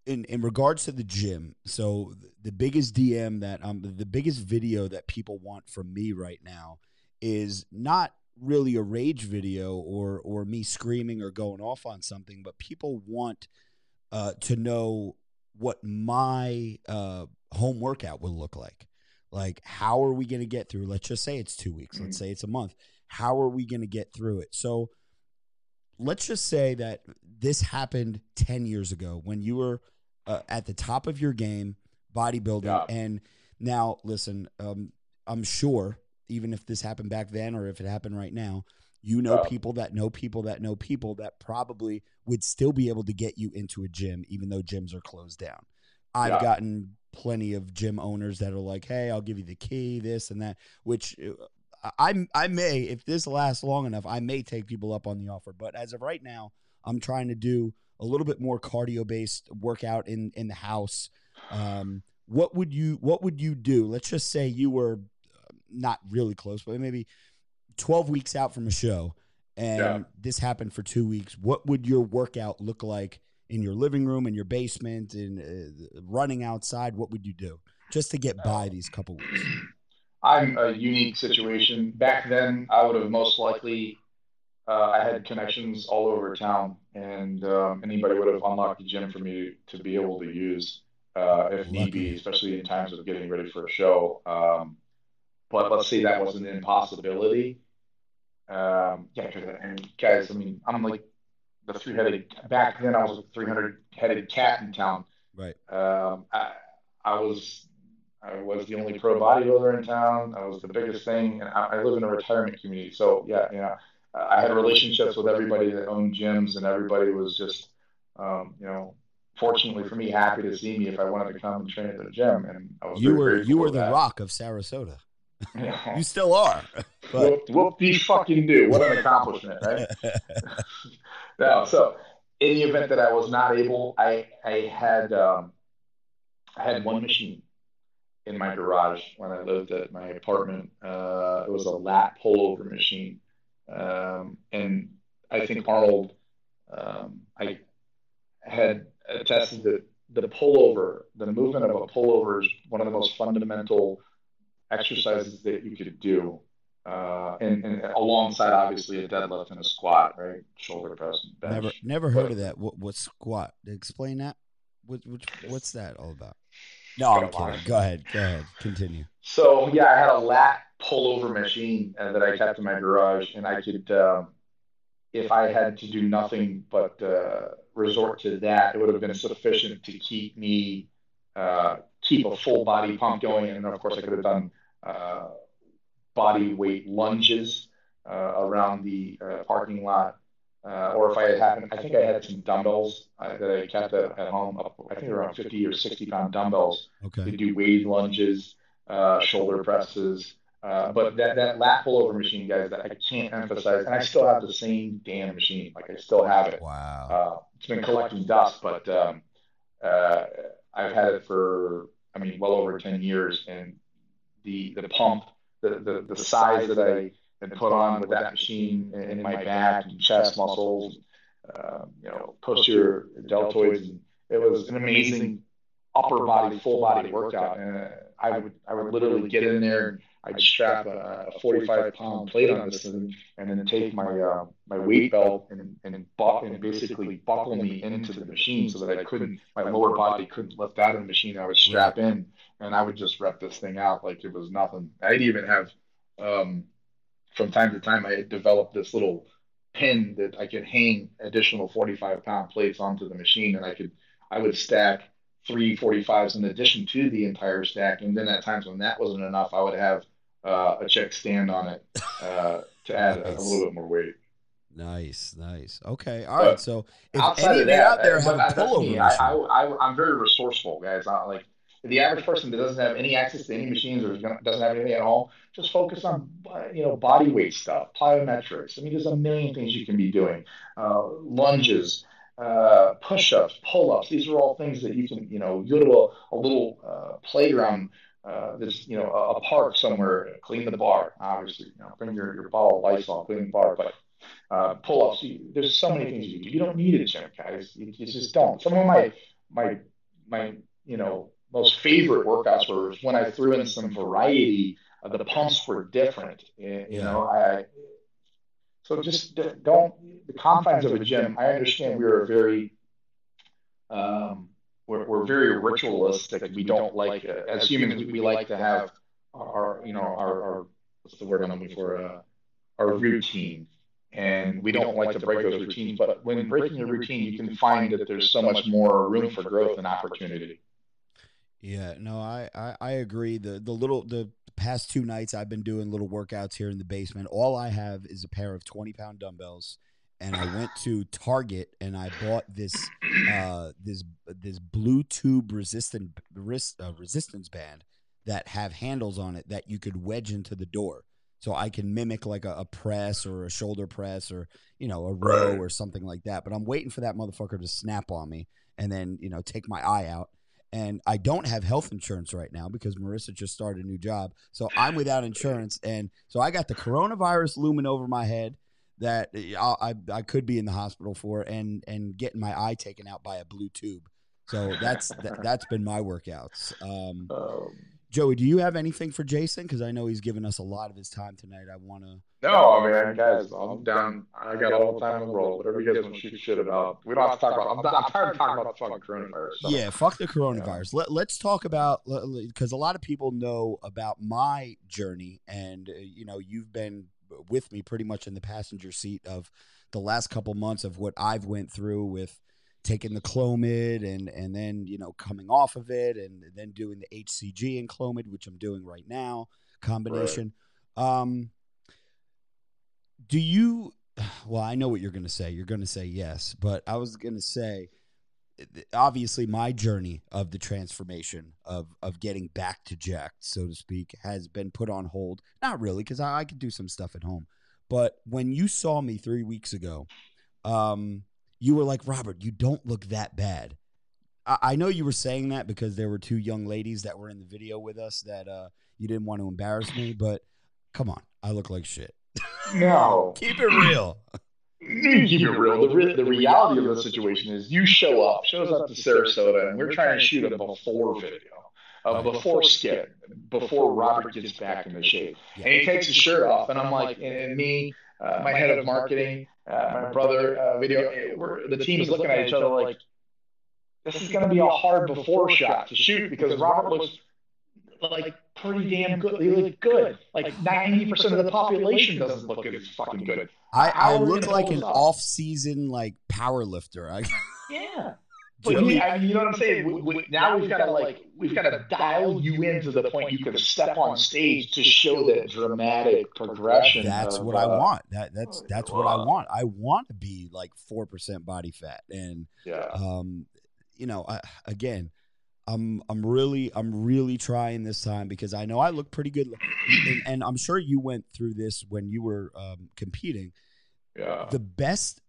in in regards to the gym, so the biggest DM that um the biggest video that people want from me right now is not really a rage video or or me screaming or going off on something, but people want uh, to know what my uh, home workout will look like. Like, how are we going to get through? Let's just say it's two weeks. Let's say it's a month. How are we going to get through it? So, let's just say that this happened 10 years ago when you were uh, at the top of your game, bodybuilding. Yeah. And now, listen, um, I'm sure, even if this happened back then or if it happened right now, you know Yeah. people that know people that know people that probably would still be able to get you into a gym, even though gyms are closed down. I've Yeah. gotten plenty of gym owners that are like, "Hey, I'll give you the key, this and that," which uh, I I may, if this lasts long enough, I may take people up on the offer. But as of right now, I'm trying to do a little bit more cardio based workout in in the house. Um, what would you What would you do? Let's just say you were uh, not really close, but maybe 12 weeks out from a show, and Yeah. this happened for two weeks. What would your workout look like in your living room, in your basement, in uh, running outside? What would you do just to get by these couple weeks? [CLEARS THROAT] I'm a unique situation. Back then, I would have most likely. Uh, I had connections all over town, and um, anybody would have unlocked the gym for me to be able to use uh, if need be, especially in times of getting ready for a show. Um, but let's say that was an impossibility. Um, yeah, I mean, guys, I mean, I'm like the three-headed. Back then, I was a three-hundred-headed cat in town. Right. Um, I, I was I was the only pro bodybuilder in town. I was the biggest thing, and I, I live in a retirement community. So yeah, you know, I had relationships with everybody that owned gyms, and everybody was just, um, you know, fortunately for me, happy to see me if I wanted to come and train at the gym. And I was You very were grateful you were the that. rock of Sarasota. [LAUGHS] You still are. [LAUGHS] But Whoop, whoop de fucking do. What an accomplishment, right? [LAUGHS] no, so in the event that I was not able, I I had um, I had one machine in my garage when I lived at my apartment. Uh, it was a lat pullover machine, um, and I think Arnold, um, I had attested that the pullover, the movement of a pullover, is one of the most fundamental exercises that you could do. Uh, and, and alongside obviously a deadlift and a squat, right? Shoulder press and bench. never never heard of that. What what squat? Explain that. What, which, what's that all about? No, I'm kidding. Go ahead. Go ahead. Continue. So yeah, I had a lat pullover machine uh, that I kept in my garage, and I could, um, if I had to do nothing but uh, resort to that, it would have been sufficient to keep me uh, keep a full body pump going, and of course I could have done uh, body weight lunges uh, around the uh, parking lot. Uh, or if I had happened, I think I had some dumbbells that I kept at, at home. Up, I think around 50 or 60 pound dumbbells Okay. to do weighted lunges, uh, shoulder presses. Uh, but that, that lat pullover machine, guys, that I can't emphasize, and I still have the same damn machine. Like I still have it. Wow. Uh, it's been collecting dust, but um, uh, I've had it for, I mean, well over 10 years. And the the pump, the, the, the size that I had put on with that machine in, my back and chest muscles, uh, you know, posterior deltoids, and it was an amazing upper body, full body workout. And I would I would literally get in there and I'd strap a, a 45 pound plate on this thing and then take my uh, my weight belt and and, bu- and basically buckle me into the machine so that I couldn't my lower body couldn't lift out of the machine. I would strap in and I would just rep this thing out like it was nothing. I'd even have um, from time to time I had developed this little pin that I could hang additional 45 pound plates onto the machine and I could I would stack three 45s in addition to the entire stack and then at times when that wasn't enough I would have uh, a check stand on it uh, to add a, a little bit more weight. Nice, nice. Okay, all But right. So if any of you that, out there uh, have but that's me. I, I, I, I'm very resourceful, guys. Not like the average person that doesn't have any access to any machines or doesn't have anything at all, just focus on uh, you know body weight stuff, plyometrics. I mean, there's a million things you can be doing. Uh, lunges, uh, push-ups, pull-ups. These are all things that you can you know go to a, a little uh, playground. Uh, this, you know, a, a park somewhere, clean the bar, obviously, you know, bring your, your bottle of Lysol, clean the bar, but uh, pull-ups. There's so many things you do. You don't need a gym, guys. You, you just don't. Some of my my my you know most favorite workouts were when I threw in some variety. Uh, the pumps were different. You, you know, I so just don't the confines of a gym. I understand we are a very um, we're, we're very ritualistic. We don't like uh, as humans. We, we like to have our you know our, our what's the word I'm looking for uh, our routine and we don't like to break those routines. But when breaking a routine, you can find that there's so much more room for growth and opportunity. Yeah, no, I, I I agree. The the little the past two nights I've been doing little workouts here in the basement. All I have is a pair of twenty pound dumbbells, and I went to Target and I bought this uh this this blue tube resistant res, uh, resistance band that have handles on it that you could wedge into the door. So I can mimic like a, a press or a shoulder press or you know a row Right. or something like that. But I'm waiting for that motherfucker to snap on me and then you know take my eye out and I don't have health insurance right now because Marissa just started a new job. So I'm without insurance, and so I got the coronavirus looming over my head that I I, I could be in the hospital for, and and getting my eye taken out by a blue tube. So that's that, [LAUGHS] that's been my workouts. Um, Um, Joey, do you have anything for Jason? Because I know he's given us a lot of his time tonight. I want to. no, I mean, guys, I'm down. I got all the time in the world. Whatever you guys want to shoot shit about, we don't have to talk about. I'm, I'm tired of talking about the fucking coronavirus. So. Yeah, fuck the coronavirus. Let, let's talk about because a lot of people know about my journey, and uh, you know you've been with me pretty much in the passenger seat of the last couple months of what I've went through with taking the Clomid and and then you know coming off of it and then doing the HCG and Clomid, which I'm doing right now, combination. Um, do you? [SIGHS] Well, I know what you're going to say. You're going to say yes, but I was going to say obviously my journey of the transformation of of getting back to jacked, so to speak, has been put on hold. Not really, because I, I could do some stuff at home. But when you saw me three weeks ago, um, you were like, Robert, you don't look that bad. I, I know you were saying that because there were two young ladies that were in the video with us that uh, you didn't want to embarrass me, but come on, I look like shit. No. [LAUGHS] Keep it real. You keep it real. The, the reality of the situation is you show up, shows up to Sarasota, and we're trying to shoot a before video, a before skit, before Robert gets back into shape. And he takes his shirt off, and I'm like, and, and me, uh, my head of marketing, uh, my brother, uh, video, we're, the team is looking at each other like, this is going to be a hard before shot to shoot because Robert looks like pretty damn good. He looked good. Like ninety percent of the population doesn't look as fucking good. I, I look like an off? off-season like power lifter. I, [LAUGHS] Yeah. But he, I mean, you know what I'm saying? We, we, now we've got to like we've got to dial you in to the point you can step on stage to show that dramatic progression. that's of, what I uh, want. That that's that's what I want. I want to be like four percent body fat, and Yeah. um, you know, I, again, I'm I'm really I'm really trying this time because I know I look pretty good, and, and I'm sure you went through this when you were um, competing. Yeah. the best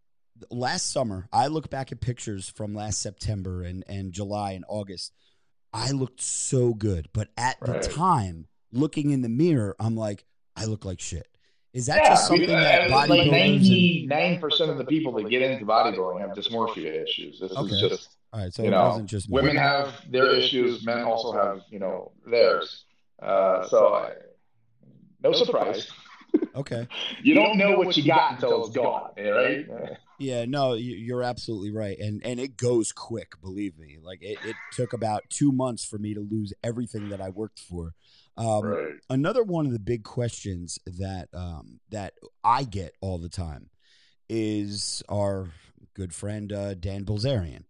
last summer i look back at pictures from last september and, and july and august i looked so good but at Right. the time looking in the mirror i'm like i look like shit is that Yeah, just something we- that uh, like bodybuilders and, ninety-nine percent of the people that get into bodybuilding have dysmorphia issues. This Okay. is just all right so you it know, wasn't just women have their issues, men also have you know theirs. Uh, so I, no surprise. [LAUGHS] okay [LAUGHS] You don't know what you got until it's gone, right? yeah no you- you're absolutely right and and it goes quick believe me like it, it took about two months for me to lose everything that i worked for um, right. another one of the big questions that um, that I get all the time is our good friend uh, Dan Bilzerian.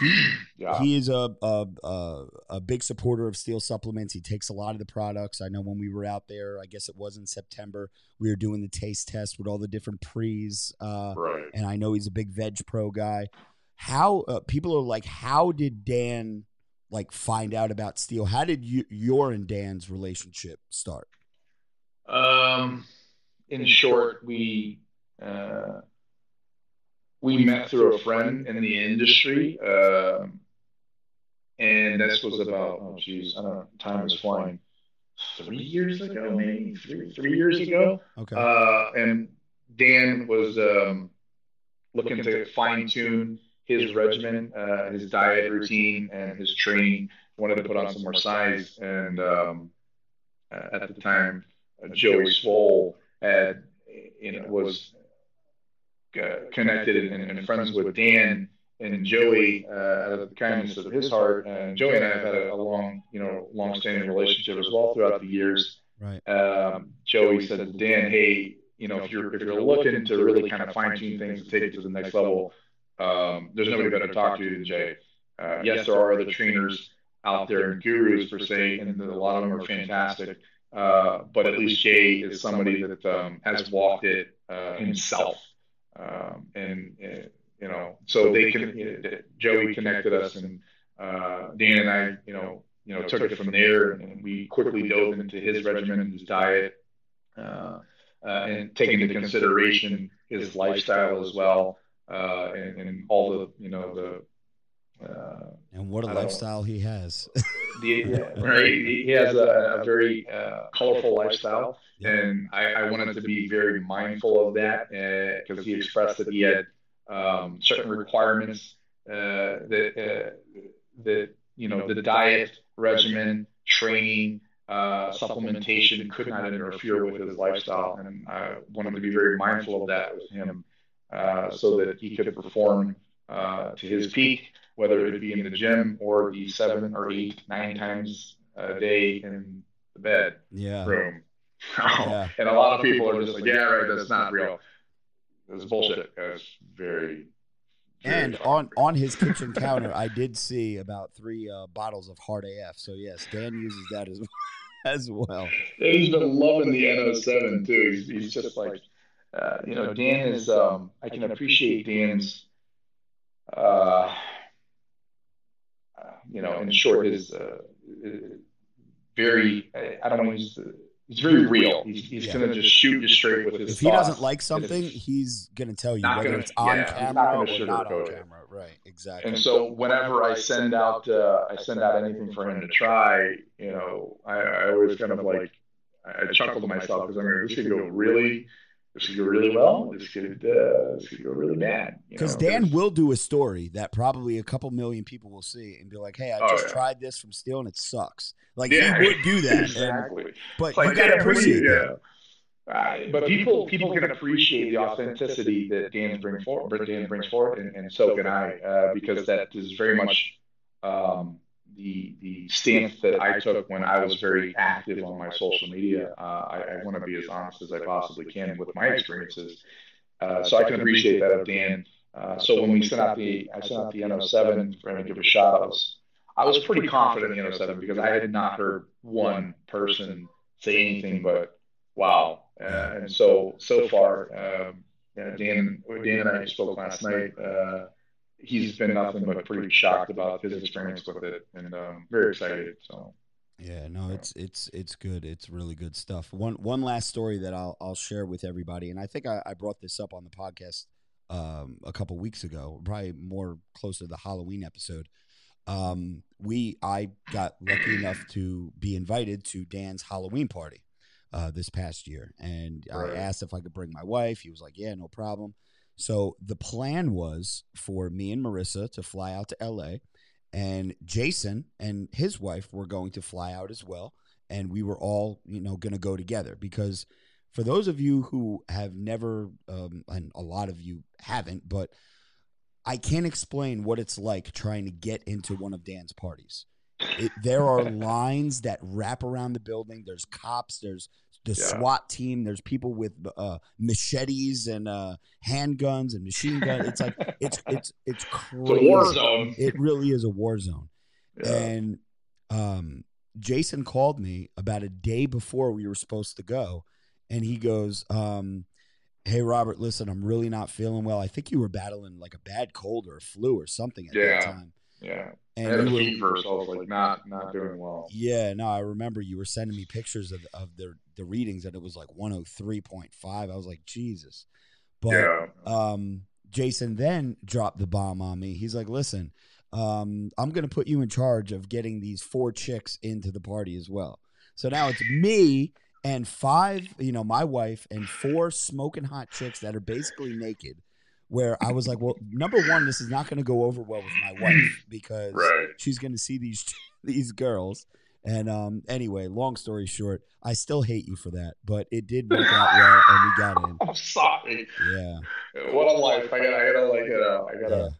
He, Yeah. he is a, a a a big supporter of steel supplements. He takes a lot of the products. I know when we were out there, I guess it was in September, we were doing the taste test with all the different pre's. Uh, right. and I know he's a big veg pro guy. How uh, people are like, how did Dan like find out about steel? How did you, your and Dan's relationship start? Um, in short, we uh, we met through a friend in the industry, um, and this was about oh geez, I don't know, time is flying. Three years ago, maybe three three years ago. Okay. Uh, and Dan was um, looking to fine tune his regimen, uh, his diet routine, and his training. Wanted to put on some more size, and um, uh, at the time, Joey Swoll had, you know, was uh, connected and, and friends with Dan and Joey uh, out of the kindness of his heart. And Joey and I have had a, a long, you know, long-standing relationship as well throughout the years right. um, Joey said to Dan, "Hey, you know, if you're if you're looking to really kind of fine tune things and take it to the next level, um, there's nobody better to talk to than Jay. Uh, yes, there are other trainers out there and gurus per se, and a lot of them are fantastic. Uh, but at least Jay is somebody that um, has walked it uh, himself, um, and uh, you know, so they can. You know, Joey connected us, and uh, Dan and I, you know, you know, took it from there, and we quickly dove into his regimen and his diet, uh, uh, and taking into consideration his lifestyle as well, uh, and, and all the, you know, the. Uh, And what a I lifestyle he has. [LAUGHS] the, [LAUGHS] right, he he has a, a very uh, colorful lifestyle, and I, I wanted to be very mindful of that because he expressed that he had um, certain requirements uh, that uh, that you know the diet regimen, training, uh, supplementation could not interfere with his lifestyle, and I wanted to be very mindful of that with him, uh, so that he could perform uh, to his peak, whether it be in the gym or the seven or eight, nine times a day in the bed yeah. room. [LAUGHS] Yeah. And a lot of people are just like, yeah, right, that's not real. That's bullshit. That's very. very And on real. on his kitchen counter, I did see about three uh, bottles of Hard AF. So yes, Dan uses that as [LAUGHS] as well. And he's been loving the NO7 too. He's, he's just like, uh, you know, Dan is. Um, I can appreciate Dan's. Uh, you know, in short, is uh, very I, I don't know, to use the he's very real. He's, he's Yeah. going to just shoot you straight with his. If he thoughts. doesn't like something, he's gonna tell you Not whether gonna- it's on yeah, he's not camera gonna or not on sugarcoat it. camera. Right, exactly. And so whenever I send out uh, I send out anything for him to try, you know, I, I always kind of like I chuckle to myself because I mean this could go really this could go really well. This could uh, this could go really bad. Because Dan will do a story that probably a couple million people will see and be like, "Hey, I Oh, just yeah. tried this from Steel and it sucks." Like Yeah, he would do that, and- exactly. but like, you gotta yeah, appreciate yeah. that. Uh, but people people can appreciate the authenticity that Dan brings forward. Dan brings forward, and, and so can I, uh, because that is very much um, the the stance that I took when I was very active on my social media. Uh, I, I want to be as honest as I possibly can with my experiences, uh, so I can appreciate that of Dan. Uh, so when we sent out the I sent out the NO7 for him to give a shot, I was I was pretty confident in the NO7 because I had not heard one person say anything but wow. Uh, and so so far, um, Dan Dan and I spoke last night. He's been nothing but pretty shocked about his experience with it, and um, very excited. So Yeah, no, it's it's it's good. It's really good stuff. One one last story that I'll I'll share with everybody, and I think I, I brought this up on the podcast um, a couple weeks ago, probably more close to the Halloween episode. Um, we I got lucky enough to be invited to Dan's Halloween party uh, this past year, and Right. I asked if I could bring my wife. He was like, "Yeah, no problem." So the plan was for me and Marissa to fly out to LA and Jason and his wife were going to fly out as well and we were all you know going to go together because for those of you who have never um, and a lot of you haven't but I can't explain what it's like trying to get into one of Dan's parties. It, there are [LAUGHS] lines that wrap around the building. There's cops. There's the Yeah. SWAT team. There's people with uh, machetes and uh, handguns and machine guns. It's like [LAUGHS] it's it's it's it's crazy. a war zone. It really is a war zone. Yeah. And um, Jason called me about a day before we were supposed to go, and he goes, um, "Hey Robert, listen, I'm really not feeling well. I think you were battling like a bad cold or a flu or something at Yeah. that time." Yeah, I And had a you were, fever, so I was like not not doing well. yeah, no, I remember you were sending me pictures of of the the readings, and it was like 103.5. I was like, Jesus, but yeah, um, Jason then dropped the bomb on me. He's like, "Listen, um, I'm going to put you in charge of getting these four chicks into the party as well." So now it's me and five, you know, my wife and four smoking hot chicks that are basically naked. Where I was like, "Well, number one, this is not going to go over well with my wife because right. she's going to see these [LAUGHS] these girls." And um, anyway, long story short, I still hate you for that, but it did work out well, and we got in. [LAUGHS] I'm sorry. Yeah, What a life! I gotta, I gotta like, you know, I gotta.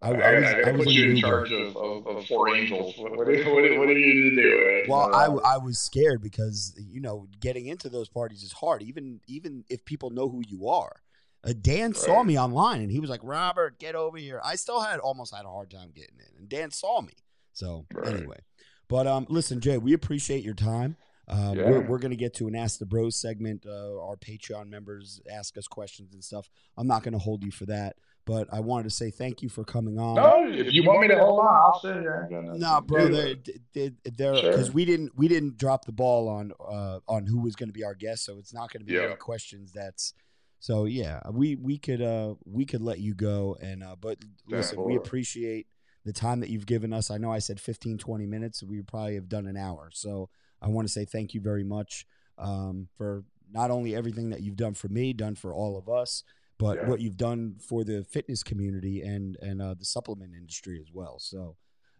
I, I, I was, I I gotta was put you in Uber. charge of, of, of four angels. What, what, what, what do you to do? Well, Uh, I, I was scared because you know getting into those parties is hard, even even if people know who you are. Uh, Dan saw me online and he was like, "Robert, get over here." I still had almost had a hard time getting in, and Dan saw me. So Right. anyway, but um, listen, Jay, we appreciate your time. Um, Yeah. we're, we're going to get to an Ask the Bros segment. Uh, our Patreon members ask us questions and stuff. I'm not going to hold you for that, but I wanted to say thank you for coming on. no, if you want me to hold on, I'll sit here. No, bro, do they're they're Sure. because we didn't we didn't drop the ball on uh on who was going to be our guest, so it's not going to be Yeah. any questions. That's so yeah, we we could uh we could let you go and uh but listen, we appreciate the time that you've given us. I know I said 15 20 minutes, we probably have done an hour. So I want to say thank you very much um for not only everything that you've done for me, done for all of us, but Yeah. what you've done for the fitness community and and uh, the supplement industry as well. So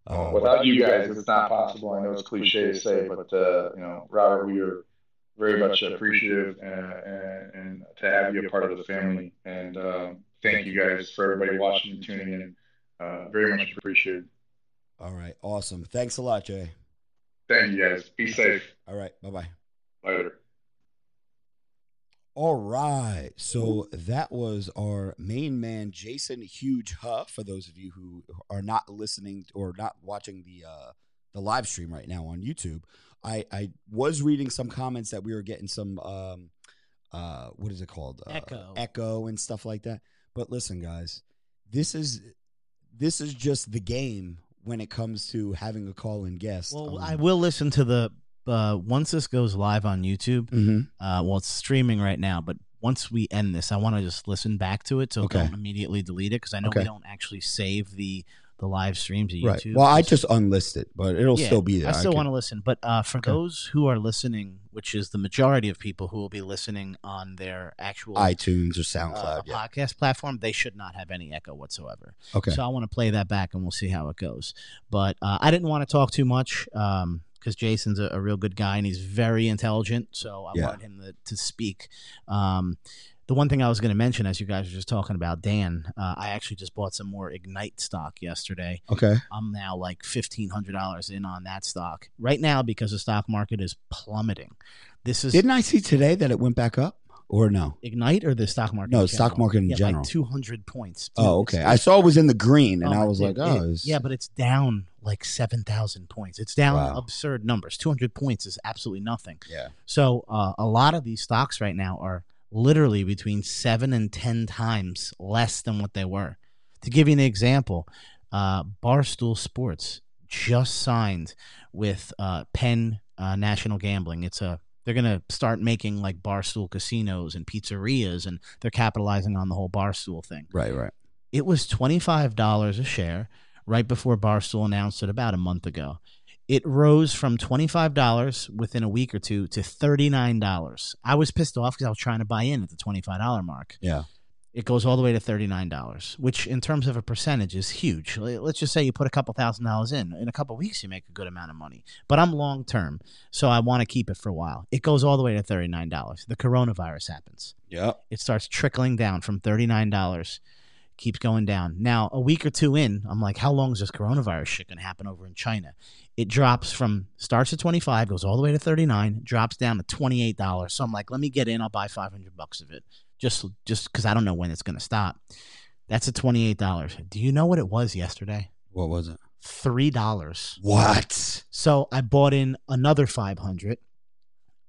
uh, without you guys, it's not possible. I know it's cliche to say, but uh, you know, Robert, we are very much appreciative uh, and, and to have you a part of the family. And uh, thank you guys for everybody watching and tuning in. Uh, very much appreciated. All right. Awesome. Thanks a lot, Jay. Thank you guys. Be safe. All right. Bye bye. Later. All right. So that was our main man, Jason Hughes Huh. For those of you who are not listening or not watching the uh, the live stream right now on YouTube, I, I was reading some comments that we were getting some um, uh, what is it called uh, Echo. echo and stuff like that. But listen, guys, this is this is just the game when it comes to having a call in guest. Well, on- I will listen to the uh, once this goes live on YouTube. Mhm. Uh, well, it's streaming right now, but once we end this, I want to just listen back to it, so Okay. don't immediately delete it because I know Okay. we don't actually save the the live stream to Right. YouTube. Well, I just unlisted, it, but it'll Yeah, still be there. I still want to listen, but uh, for Okay. those who are listening, which is the majority of people who will be listening on their actual iTunes or uh, SoundCloud. yeah. podcast platform, they should not have any echo whatsoever. Okay. So I want to play that back and we'll see how it goes. But uh, I didn't want to talk too much because Jason's a, a real good guy and he's very intelligent. So I Yeah. wanted him to, to speak. Um, the one thing I was going to mention, as you guys were just talking about Dan, uh, I actually just bought some more Ignite stock yesterday. Okay. I'm now like fifteen hundred dollars in on that stock right now because the stock market is plummeting. This is Didn't I see today that it went back up or no? Ignite or the stock market? No, stock market in yeah, general. Like two hundred points. Oh, okay. I saw it was in the green, and Oh I was like, oh, it- yeah, but it's down like seven thousand points. It's down Wow. absurd numbers. Two hundred points is absolutely nothing. yeah. So uh, a lot of these stocks right now are literally between seven and ten times less than what they were. To give you an example, uh, Barstool Sports just signed with uh, Penn uh, National Gambling. It's a they're gonna start making like Barstool casinos and pizzerias, and they're capitalizing on the whole Barstool thing Right, right. it was $25 a share right before Barstool announced it about a month ago. It rose from $25 within a week or two to $39. I was pissed off because I was trying to buy in at the $25 mark. Yeah. It goes all the way to $39, which in terms of a percentage is huge. Let- Let's just say you put a couple thousand dollars in. In a couple weeks, you make a good amount of money. But I'm long term, so I want to keep it for a while. It goes all the way to $39. The coronavirus happens Yep. it starts trickling down from $39 keeps going down now a week or two in i'm like how long is this coronavirus shit going to happen over in china it drops from starts at 25 goes all the way to 39 drops down to $28 so i'm like let me get in i'll buy 500 bucks of it just just because i don't know when it's going to stop that's at $28 do you know what it was yesterday What was it? $3 What? so I bought in another 500.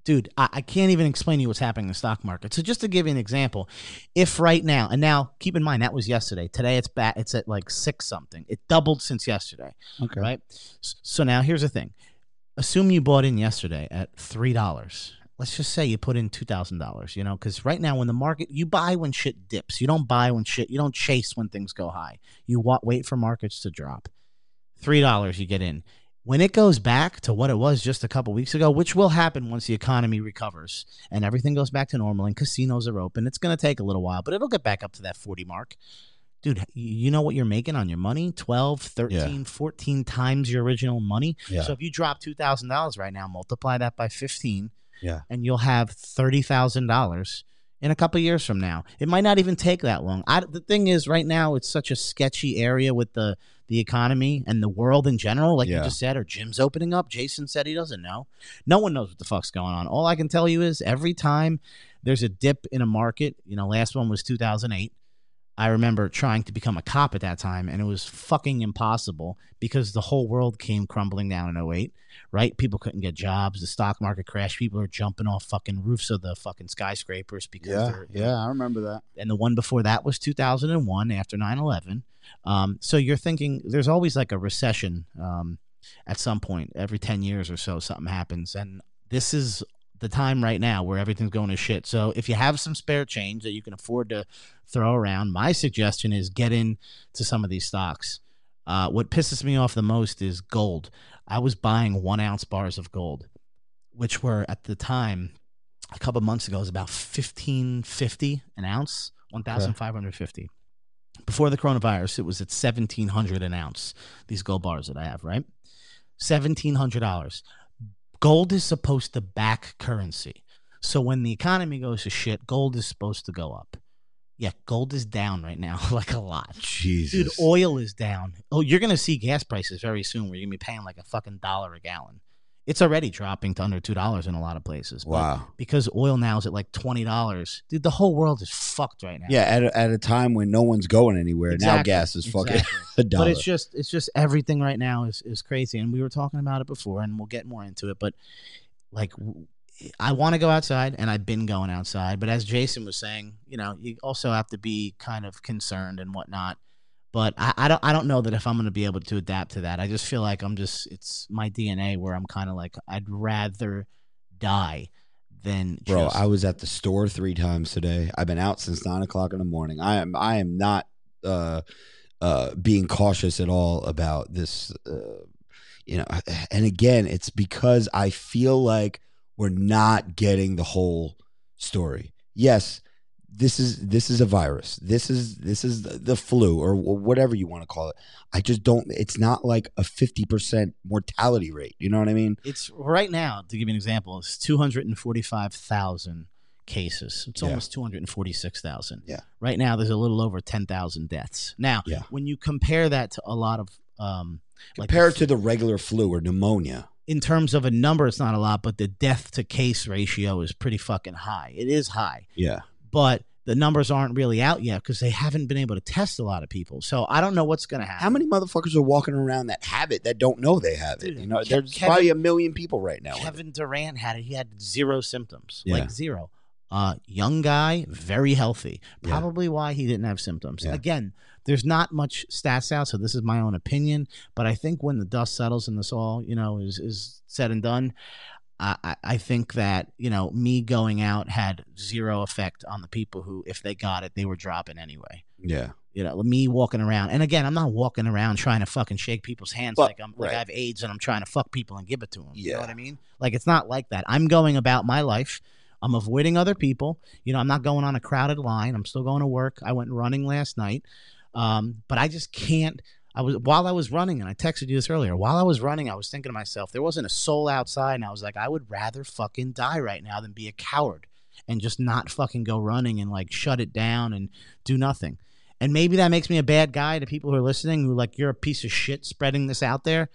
Dude, I, I can't even explain to you what's happening in the stock market. So just to give you an example, if right now, and now keep in mind that was yesterday. Today it's back. It's at like six something. It doubled since yesterday, Okay. right? So now here's the thing. Assume you bought in yesterday at three dollars. Let's just say you put in two thousand dollars. You know, because right now when the market, you buy when shit dips. You don't buy when shit. You don't chase when things go high. You wa- wait for markets to drop. Three dollars you get in. When it goes back to what it was just a couple weeks ago, which will happen once the economy recovers and everything goes back to normal and casinos are open, it's going to take a little while, but it'll get back up to that 40 mark. Dude, you know what you're making on your money? 12, 13, 14 times your original money. Yeah. So if you drop $2,000 right now, multiply that by 15, Yeah. and you'll have $30,000 in a couple years from now. It might not even take that long. I, the thing is, right now, it's such a sketchy area with the, the economy and the world in general, like Yeah. you just said, or gyms opening up. Jason said he doesn't know. No one knows what the fuck's going on. All I can tell you is every time there's a dip in a market, you know, last one was 2008. I remember trying to become a cop at that time, and it was fucking impossible because the whole world came crumbling down in 08, right? People couldn't get jobs. The stock market crashed. People are jumping off fucking roofs of the fucking skyscrapers because Yeah. they're, Yeah. I remember that. and the one before that was 2001 after 9-11 um, so you're thinking there's always like a recession um, at some point every 10 years or so something happens and this is the time right now where everything's going to shit. So if you have some spare change that you can afford to throw around my suggestion is get in to some of these stocks. Uh, what pisses me off the most is gold. I was buying one ounce bars of gold which were at the time a couple months ago was about 1550 an ounce 1550 before the coronavirus it was at 1700 an ounce these gold bars that i have right $1700 gold is supposed to back currency so when the economy goes to shit gold is supposed to go up yeah gold is down right now [LAUGHS] like a lot Jesus. Dude, oil is down. Oh, you're gonna see gas prices very soon where you're gonna be paying like a fucking dollar a gallon. It's already dropping to under two dollars in a lot of places. but Wow. because oil now is at like twenty dollars, dude, the whole world is fucked right now. Yeah. At a, at a time when no one's going anywhere, now gas is fucking exactly. [LAUGHS] a dollar. But it's just it's just everything right now is is crazy, and we were talking about it before, and we'll get more into it. But like, I want to go outside, and I've been going outside. But as Jason was saying, you know, you also have to be kind of concerned and whatnot. But I, I don't I don't know that if I'm going to be able to adapt to that. I just feel like I'm just it's my DNA where I'm kind of like I'd rather die than Bro, just, I was at the store three times today. I've been out since nine o'clock in the morning. I am I am not uh uh being cautious at all about this uh you know [SIGHS] and again it's because I feel like we're not getting the whole story. Yes, this is this is a virus. This is this is the, the flu or wh- whatever you want to call it. I just don't it's not like a 50% mortality rate. You know what I mean? it's right now to give you an example. It's two hundred and forty five thousand cases. It's Yeah. almost two hundred and forty six thousand. Yeah. Right now, there's a little over ten thousand deaths. Now, Yeah. when you compare that to a lot of um, like Compare it to the regular flu or pneumonia. in terms of a number, it's not a lot, but the death to case ratio is pretty fucking high. It is high, Yeah. but the numbers aren't really out yet because they haven't been able to test a lot of people. So I don't know what's going to happen. How many motherfuckers are walking around that have it that don't know they have it? Dude, You know, Ke- there's Kevin- probably a million people right now. Kevin Durant had it. He had zero symptoms, Yeah. like zero. Uh, young guy, very healthy. Yeah. Probably why he didn't have symptoms. Yeah. Again, there's not much stats out, so this is my own opinion. But I think when the dust settles and this all, you know, is is said and done, I, I- think that you know me going out had zero effect on the people who, if they got it, they were dropping anyway. Yeah. You know, me walking around, and again, I'm not walking around trying to fucking shake people's hands But- like I'm like. I have AIDS and I'm trying to fuck people and give it to them. You Yeah. know what I mean? Like it's not like that. I'm going about my life. I'm avoiding other people. You know, I'm not going on a crowded line. I'm still going to work. I went running last night, um, but I just can't. I was while I was running, and I texted you this earlier. While I was running, I was thinking to myself, there wasn't a soul outside, and I was like, I would rather fucking die right now than be a coward and just not fucking go running and like shut it down and do nothing. And maybe that makes me a bad guy to people who are listening who like you're a piece of shit spreading this out there.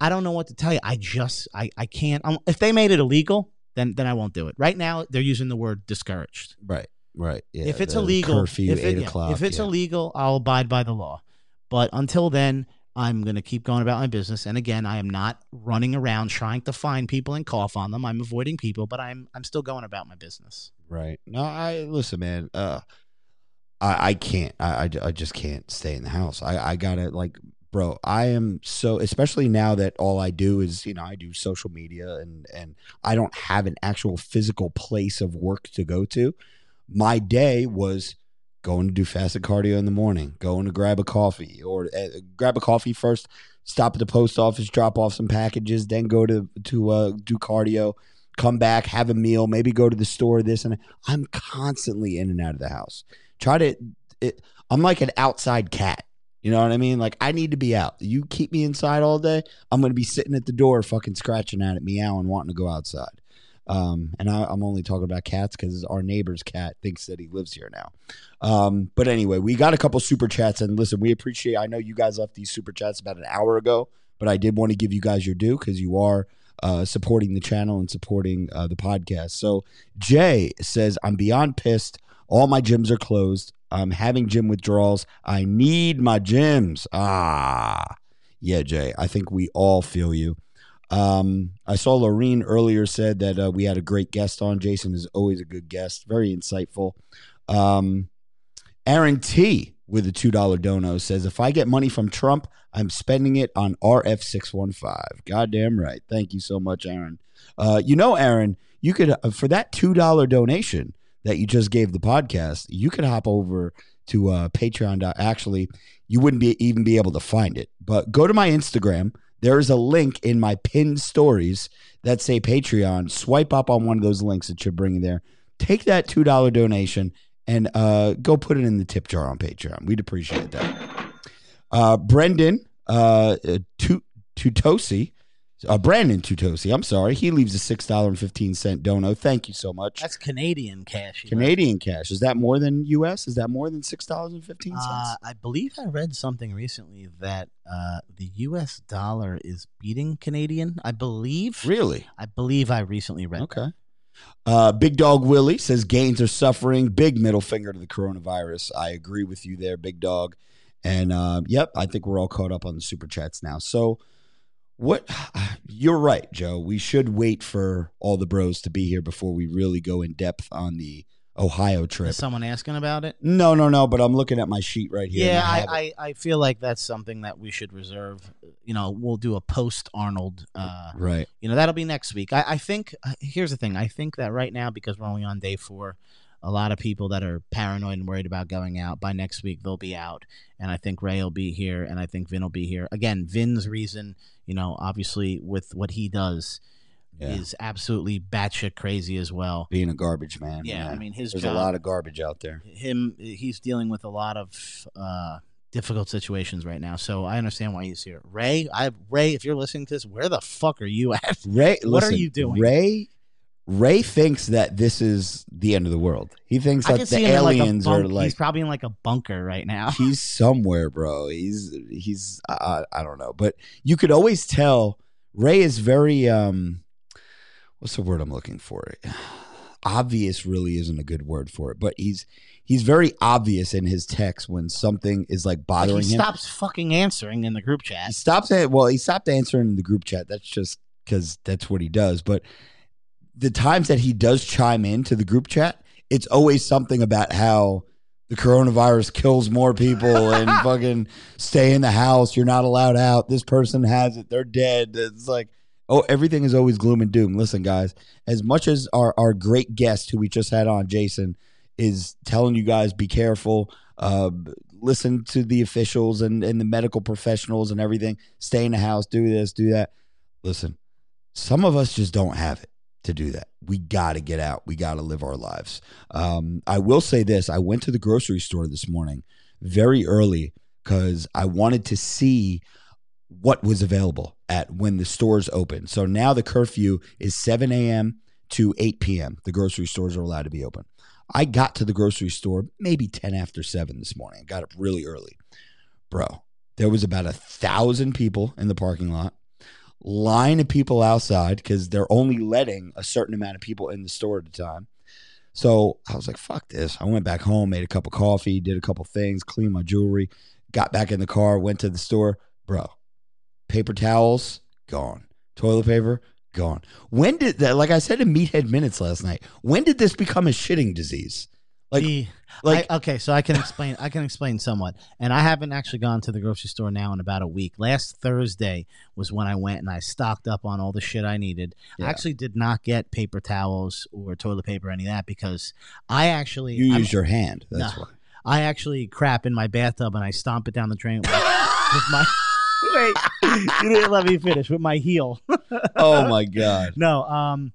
I don't know what to tell you. I just I I can't. Um, if they made it illegal, then then I won't do it. Right now, they're using the word discouraged. Right. Right. Yeah. if it's illegal, curfew if, it- yeah, o'clock. if it's yeah. illegal, I'll abide by the law. But until then, I'm going to keep going about my business. And again, I am not running around trying to find people and cough on them. I'm avoiding people, but I'm I'm still going about my business. Right. No, I listen, man. Uh, I I can't. I, I I just can't stay in the house. I I gotta like, bro. I am so especially now that all I do is you know I do social media and and I don't have an actual physical place of work to go to. My day was going to do fasted cardio in the morning, going to grab a coffee or uh, grab a coffee first, stop at the post office, drop off some packages, then go to to uh, do cardio, come back, have a meal, maybe go to the store. This and I'm constantly in and out of the house. Try to. It, I'm like an outside cat. You know what I mean? Like I need to be out. You keep me inside all day, I'm gonna be sitting at the door, fucking scratching at it, meowing, wanting to go outside. Um, and I, I'm only talking about cats because our neighbor's cat thinks that he lives here now. Um, but anyway, we got a couple super chats, and listen, we appreciate. I know you guys left these super chats about an hour ago, but I did want to give you guys your due because you are uh, supporting the channel and supporting uh, the podcast. So Jay says, "I'm beyond pissed. All my gyms are closed. I'm having gym withdrawals. I need my gyms." Ah, yeah, Jay. I think we all feel you. Um, I saw Lorene earlier said that uh, we had a great guest on. Jason is always a good guest, very insightful. Um, Aaron T with a two dollar dono says, "If I get money from Trump, I'm spending it on RF six one five. Goddamn right. Thank you so much, Aaron. Uh, you know, Aaron, you could uh, for that two dollar donation that you just gave the podcast, you could hop over to uh, Patreon. Actually, you wouldn't be even be able to find it, but go to my Instagram. There is a link in my pinned stories that say Patreon. Swipe up on one of those links that should bring you there. Take that two dollar donation and uh, go put it in the tip jar on Patreon. We'd appreciate that. Uh, Brendan uh, uh, Tu- Tutosi, uh, Brandon Tutosi, I'm sorry, he leaves a six dollar and fifteen cent dono. Thank you so much. That's Canadian cash. Canadian cash is that more than U.S.? Is that more than six dollars and fifteen cents? Uh, I believe I read something recently that uh, the U.S. dollar is beating Canadian. I believe. really? I believe I recently read. Okay. Uh, Big Dog Willie says gains are suffering. Big middle finger to the coronavirus. I agree with you there, Big Dog. And uh, yep, I think we're all caught up on the super chats now. So, what you're right, Joe. We should wait for all the bros to be here before we really go in depth on the Ohio trip. Is someone asking about it? No, no, no. But I'm looking at my sheet right here. Yeah. I, I, I feel like that's something that we should reserve. You know, we'll do a post Arnold. Uh, right. you know, that'll be next week. I, I think. uh, Here's the thing. I think that right now, because we're only on day four, a lot of people that are paranoid and worried about going out by next week they'll be out, and I think Ray will be here, and I think Vin will be here. Again, Vin's reason, you know, obviously with what he does, Yeah. is absolutely batshit crazy as well. Being a garbage man. Yeah, I mean his there's job, a lot of garbage out there. him he's dealing with a lot of uh difficult situations right now so i understand why he's here ray i ray if you're listening to this where the fuck are you at Ray, [LAUGHS] What are you doing? Ray, Ray thinks that this is the end of the world. He thinks that the in like aliens are like he's probably in like a bunker right now [LAUGHS] he's somewhere, bro. He's he's I, I don't know, but you could always tell Ray is very um what's the word I'm looking for? Obvious really isn't a good word for it, but he's he's very obvious in his text when something is like Like, bothering he him. stops fucking answering in the group He chat stops it. Well, he stopped answering in the group chat. That's just because that's what he does. But the times that he does chime into the group chat, it's always something about how the coronavirus kills more people and [LAUGHS] fucking stay in the house. You're not allowed out. This person has it. They're dead. It's like, oh, everything is always gloom and doom. Listen, guys, as much as our, our great guest who we just had on, Jason, is telling you guys be careful, uh, listen to the officials and, and the medical professionals and everything, stay in the house, do this, do that. Listen, some of us just don't have it to do that. We got to get out. We got to live our lives. Um, I will say this I went to the grocery store this morning very early because I wanted to see what was available at when the stores open. So now the curfew is 7 a.m. to 8 p.m. The grocery stores are allowed to be open. I got to the grocery store maybe 10 after 7 this morning. I got up really early. Bro, there was about a thousand people in the parking lot, line of people outside because they're only letting a certain amount of people in the store at a time. So I was like, fuck this. I went back home, made a cup of coffee, did a couple things, cleaned my jewelry, got back in the car, went to the store. Bro, paper towels, gone. Toilet paper, gone. When did that, like I said in Meathead Minutes last night, when did this become a shitting disease? Like, The- like, I, okay so i can explain i can explain somewhat and i haven't actually gone to the grocery store now in about a week last thursday was when i went and i stocked up on all the shit i needed Yeah. i actually did not get paper towels or toilet paper or any of that because i actually you I'm- use your hand. That's No. why. I actually crap in my bathtub and I stomp it down the drain with [LAUGHS] with my [LAUGHS] wait, you didn't let me finish with my heel. [LAUGHS] Oh my God. No, um,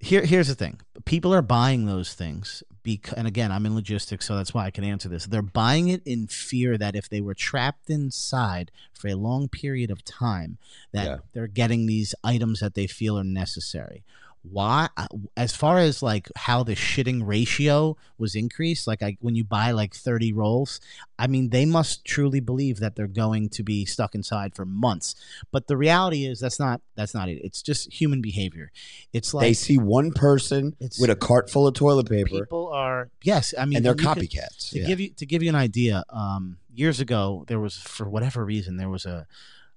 here here's the thing: people are buying those things because, and again, I'm in logistics, so that's why I can answer this. They're buying it in fear that if they were trapped inside for a long period of time, that Yeah. they're getting these items that they feel are necessary. Why, uh, as far as like how the shitting ratio was increased, like I, when you buy like 30 rolls, I mean, they must truly believe that they're going to be stuck inside for months. But the reality is that's not that's not it. It's just human behavior. It's like they see one person It's- with a cart full of toilet paper people are yes. I mean, and they're you could- copycats. to Yeah. give you to give you an idea, um, years ago there was for whatever reason there was a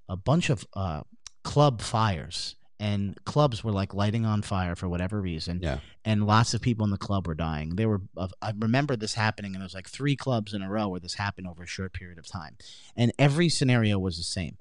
a bunch of uh, club fires. And clubs were like lighting on fire for whatever reason, Yeah. and lots of people in the club were dying. They were. I remember this happening, and there was like three clubs in a row where this happened over a short period of time, and every scenario was the same.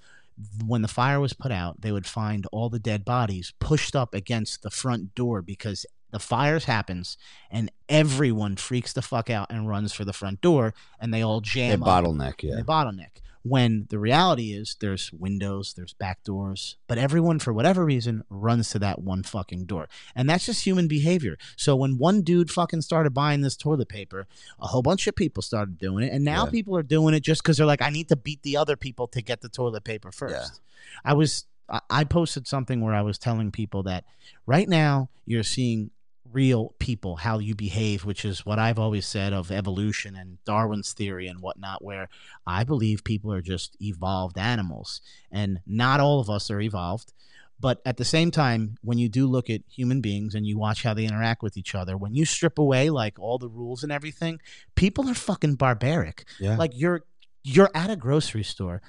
When the fire was put out, they would find all the dead bodies pushed up against the front door because the fires happens and everyone freaks the fuck out and runs for the front door and they all They jam up bottleneck, yeah. they bottleneck. When the reality is there's windows, there's back doors, but everyone for whatever reason runs to that one fucking door. And that's just human behavior. So when one dude fucking started buying this toilet paper, a whole bunch of people started doing it. And now Yeah. people are doing it just because they're like, I need to beat the other people to get the toilet paper first. I was I posted something where I was telling people that right now you're seeing real people how you behave which is what i've always said of evolution and darwin's theory and whatnot where i believe people are just evolved animals. And not all of us are evolved but at the same time when you do look at human beings and you watch how they interact with each other when you strip away like all the rules and everything people are fucking barbaric. Yeah. like you're you're at a grocery store.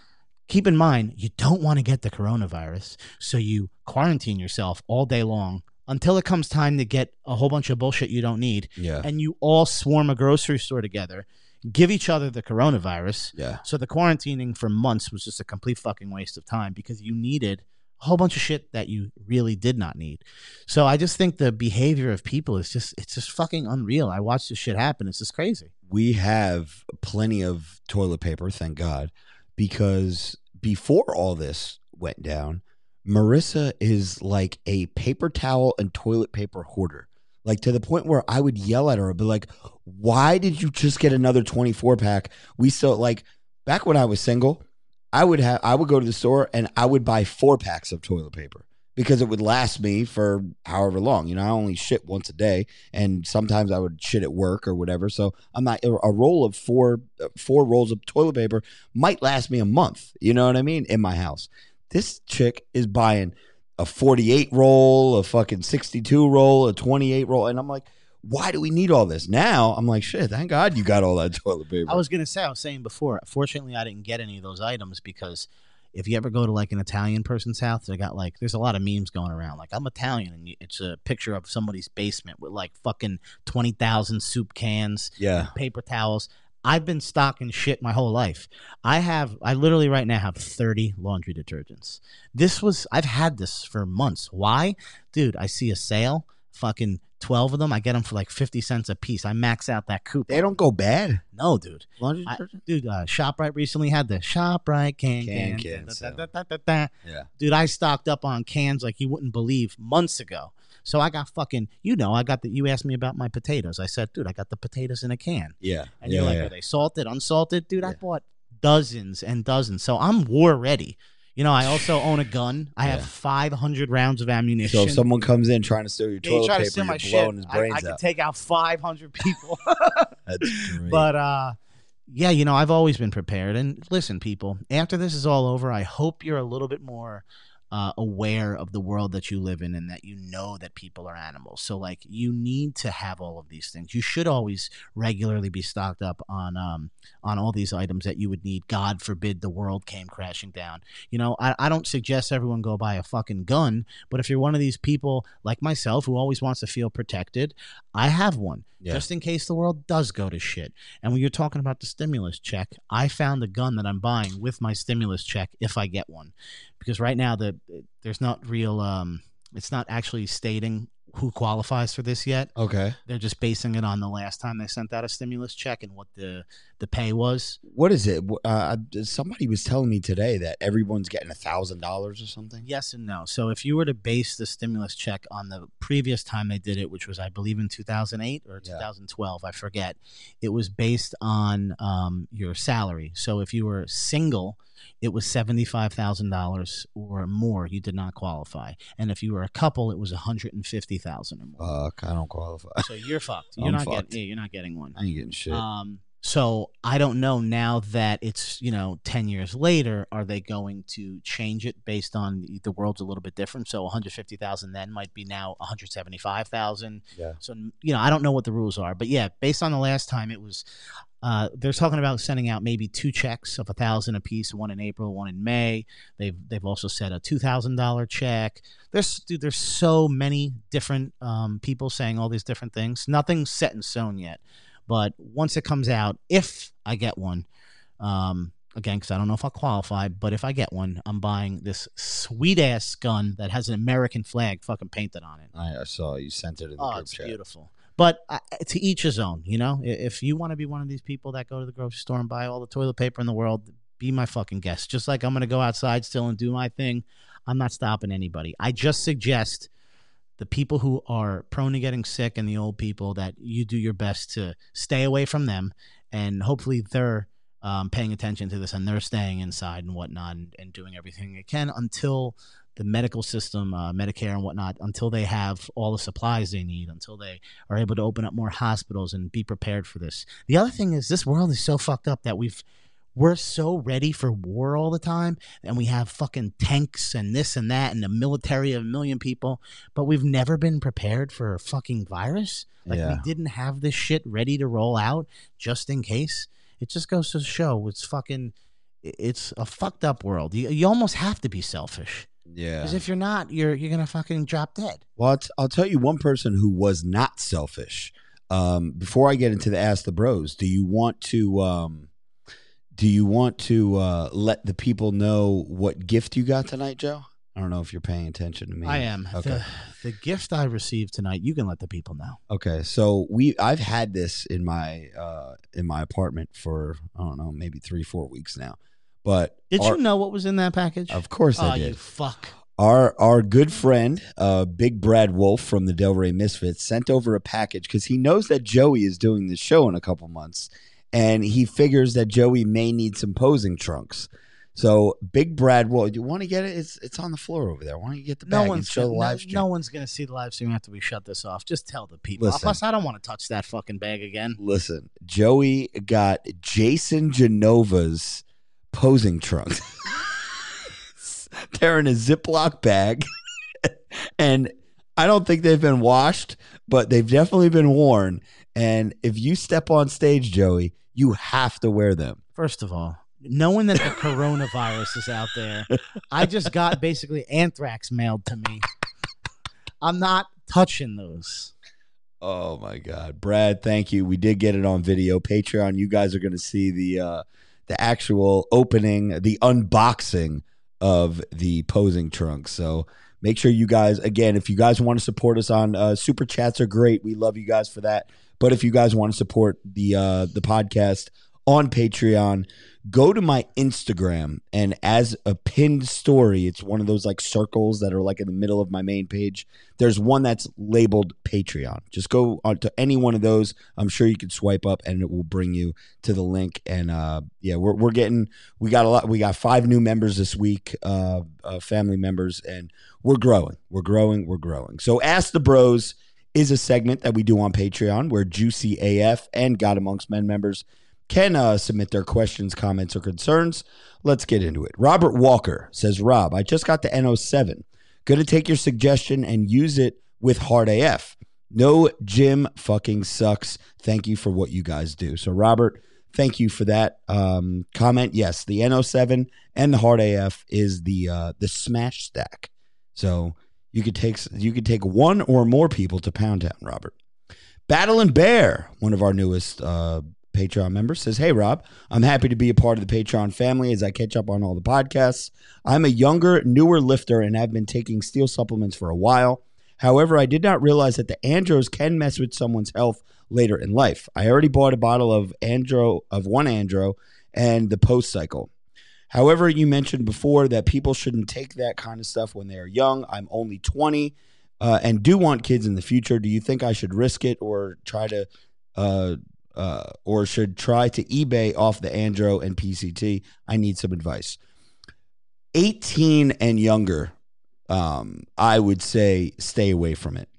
Keep in mind you don't want to get the coronavirus so you quarantine yourself all day long until it comes time to get a whole bunch of bullshit you don't need, Yeah. and you all swarm a grocery store together, give each other the coronavirus. Yeah. So the quarantining for months was just a complete fucking waste of time because you needed a whole bunch of shit that you really did not need. So I just think the behavior of people is just it's just fucking unreal. I watched this shit happen. It's just crazy. we have plenty of toilet paper, thank God, because before all this went down, Marissa is like a paper towel and toilet paper hoarder. Like to the point where I would yell at her be like, Why did you just get another 24 pack? We still like back when I was single, I would have I would go to the store and I would buy four packs of toilet paper because it would last me for however long. You know, I only shit once a day and sometimes I would shit at work or whatever. So I'm not a roll of four uh, four rolls of toilet paper might last me a month. You know what I mean? In my house, this chick is buying a 48 roll, a fucking 62 roll, a 28 roll, and I'm like, why do we need all this? Now I'm like, shit, thank God you got all that [LAUGHS] toilet paper. I was gonna say, I was saying before. Fortunately, I didn't get any of those items because if you ever go to like an Italian person's house, they got like there's a lot of memes going around. Like I'm Italian, and it's a picture of somebody's basement with like fucking twenty thousand soup cans, yeah. paper towels. I've been stocking shit my whole life. I have, I literally right now have 30 laundry detergents. This was, I've had this for months. Why? Dude, I see a sale, fucking 12 of them. I get them for like 50 cents a piece. I max out that coupon. They don't go bad. No, dude. Laundry I- detergent? dude, uh, ShopRite recently had the ShopRite can Can can. can da- da- sale. da- da- da- da. Yeah. Dude, I stocked up on cans like you wouldn't believe months ago. So I got fucking, you know, I got the, you asked me about my potatoes. I said, dude, I got the potatoes in a can. Yeah. And yeah, you're like, yeah. are they salted, unsalted? Dude, I bought dozens and dozens. So I'm war ready. You know, I also own a gun. I have 500 rounds of ammunition. So if someone comes in trying to steal your Yeah, you toilet try to paper, steal my shit, I, I could out. take out 500 [LAUGHS] people. That's great. But uh yeah, you know, I've always been prepared. And listen, people, after this is all over, I hope you're a little bit more uh, aware of the world that you live in and that you know that people are animals. So, like, you need to have all of these things. You should always regularly be stocked up on um, on all these items that you would need. God forbid the world came crashing down. You know, I, I don't suggest everyone go buy a fucking gun, but if you're one of these people like myself who always wants to feel protected, I have one Yeah. just in case the world does go to shit. And when you're talking about the stimulus check, I found a gun that I'm buying with my stimulus check if I get one, because right now the there's not real. Um, it's not actually stating who qualifies for this yet. okay. They're just basing it on the last time they sent out a stimulus check and what the the pay was. What is it? Uh, somebody was telling me today that everyone's getting a thousand dollars or something. Yes and no. So if you were to base the stimulus check on the previous time they did it, which was I believe in 2008 or Yeah. 2012, I forget, it was based on um, your salary. So if you were single, it was $75,000 or more. You did not qualify. And if you were a couple, it was 150,000 or more. Fuck, I don't qualify. so you're fucked. [LAUGHS] You're I'm not fucked. getting. Yeah, you're not getting one. I ain't getting shit. Um, so I don't know now that it's you know ten years later, are they going to change it based on the world's a little bit different? So one hundred fifty thousand then might be now one hundred seventy five thousand. Yeah. So you know I don't know what the rules are, but yeah, based on the last time it was. Uh, they're talking about sending out maybe two checks of a thousand apiece, one in April, one in May. They've they've also said a two thousand dollar check. There's dude, there's so many different um, people saying all these different things. Nothing's set in stone yet. But once it comes out, if I get one, um, again, because I don't know if I'll qualify, but if I get one, I'm buying this sweet ass gun that has an American flag fucking painted on it. I, I saw you sent it in the Oh, group it's chat. beautiful. But uh, to each his own, you know. If you want to be one of these people that go to the grocery store and buy all the toilet paper in the world, be my fucking guest. Just like I'm going to go outside still and do my thing. I'm not stopping anybody. I just suggest the people who are prone to getting sick and the old people that you do your best to stay away from them, and hopefully they're um, paying attention to this and they're staying inside and whatnot and, and doing everything they can until the medical system, uh, Medicare and whatnot, until they have all the supplies they need, until they are able to open up more hospitals and be prepared for this. The other thing is this world is so fucked up that we've we're so ready for war all the time and we have fucking tanks and this and that and a military of a million people but we've never been prepared for a fucking virus. Like we didn't have this shit ready to roll out just in case. It just goes to show it's fucking it's a fucked up world. You, you almost have to be selfish Yeah. Because if you're not, you're you're gonna fucking drop dead. Well, I'll, t- I'll tell you one person who was not selfish. Um, before I get into the ask the bros, do you want to um, do you want to uh, let the people know what gift you got tonight, Joe? I don't know if you're paying attention to me. I am. Okay. The, the gift I received tonight, you can let the people know. Okay, so we I've had this in my uh in my apartment for I don't know maybe three four weeks now, but Did our- you know what was in that package? Of course oh, I did. Oh you fuck. Our our good friend, uh, Big Brad Wolf from the Delray Misfits, sent over a package because he knows that Joey is doing the show in a couple months, and he figures that Joey may need some posing trunks. So Big Brad Wolf, you want to get it? It's it's on the floor over there. Why don't you get the bag No and one's show the live no, no one's gonna see the live stream after we shut this off. Just tell the people. Listen. Plus, I don't want to touch that fucking bag again. Listen, Joey got Jason Genova's posing trunks. [LAUGHS] They're in a Ziploc bag. and I don't think they've been washed, but they've definitely been worn. And if you step on stage, Joey, you have to wear them. First of all, knowing that the coronavirus is out there, I just got basically anthrax mailed to me. I'm not touching those. Oh my God, Brad! Thank you. We did get it on video. Patreon. You guys are going to see the uh, the actual opening, the unboxing of the posing trunks. So make sure you guys, again, if you guys want to support us on uh, super chats, are great. We love you guys for that. But if you guys want to support the uh, the podcast on Patreon, go to my Instagram and as a pinned story, it's one of those like circles that are like in the middle of my main page. There's one that's labeled Patreon. Just go on to any one of those. I'm sure you can swipe up and it will bring you to the link. And uh, yeah, we're we're getting we got a lot. We got five new members this week, uh, uh, family members, and we're growing. We're growing. We're growing. So ask the bros is a segment that we do on Patreon where Juicy AF and God Amongst Men members can uh, submit their questions, comments, or concerns. Let's get into it. Robert Walker says, Rob, I just got the NO7. Going to take your suggestion and use it with Hard AF. No gym fucking sucks. Thank you for what you guys do. So, Robert, thank you for that um, comment. Yes, the NO7 and the Hard AF is the uh, the smash stack. So you could take you could take one or more people to Pound Town, Robert. Battle and Bear, one of our newest uh, Patreon member, says, Hey, Rob, I'm happy to be a part of the Patreon family as I catch up on all the podcasts. I'm a younger, newer lifter and have been taking steel supplements for a while. However, I did not realize that the andros can mess with someone's health later in life. I already bought a bottle of andro of one andro and the post cycle. However, you mentioned before that people shouldn't take that kind of stuff when they're young. I'm only 20 uh, and do want kids in the future. Do you think I should risk it or try to, uh, uh, or should try to eBay off the Andro and PCT? I need some advice. 18 and younger, um, I would say stay away from it.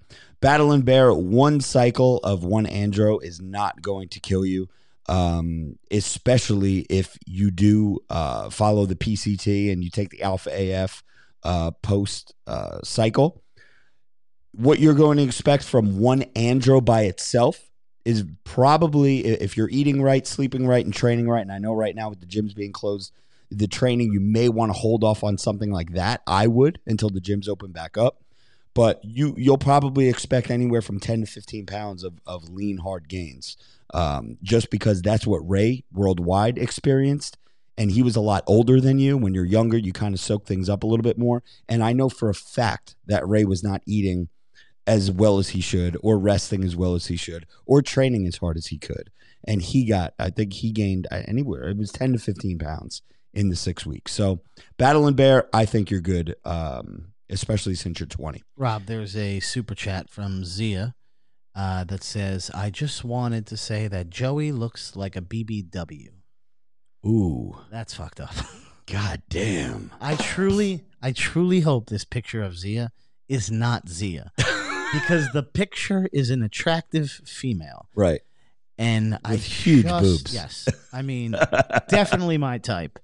Battle and Bear, one cycle of one Andro is not going to kill you um, especially if you do uh, follow the PCT and you take the Alpha AF uh, post uh, cycle. What you're going to expect from one andro by itself is probably if you're eating right, sleeping right, and training right. And I know right now with the gyms being closed, the training you may want to hold off on something like that. I would until the gyms open back up. But you you'll probably expect anywhere from 10 to 15 pounds of, of lean hard gains um, just because that's what Ray worldwide experienced. And he was a lot older than you. When you're younger, you kind of soak things up a little bit more. And I know for a fact that Ray was not eating as well as he should, or resting as well as he should, or training as hard as he could. And he got, I think he gained uh, anywhere, it was 10 to 15 pounds in the six weeks. So, Battle and Bear, I think you're good, um, especially since you're 20. Rob, there's a super chat from Zia uh, that says, I just wanted to say that Joey looks like a BBW. Ooh, That's fucked up. [LAUGHS] god damn. I truly, I truly hope this picture of Zia is not Zia. [LAUGHS] because the picture is an attractive female. Right. And I With huge just- boobs. Yes. I mean, definitely my type.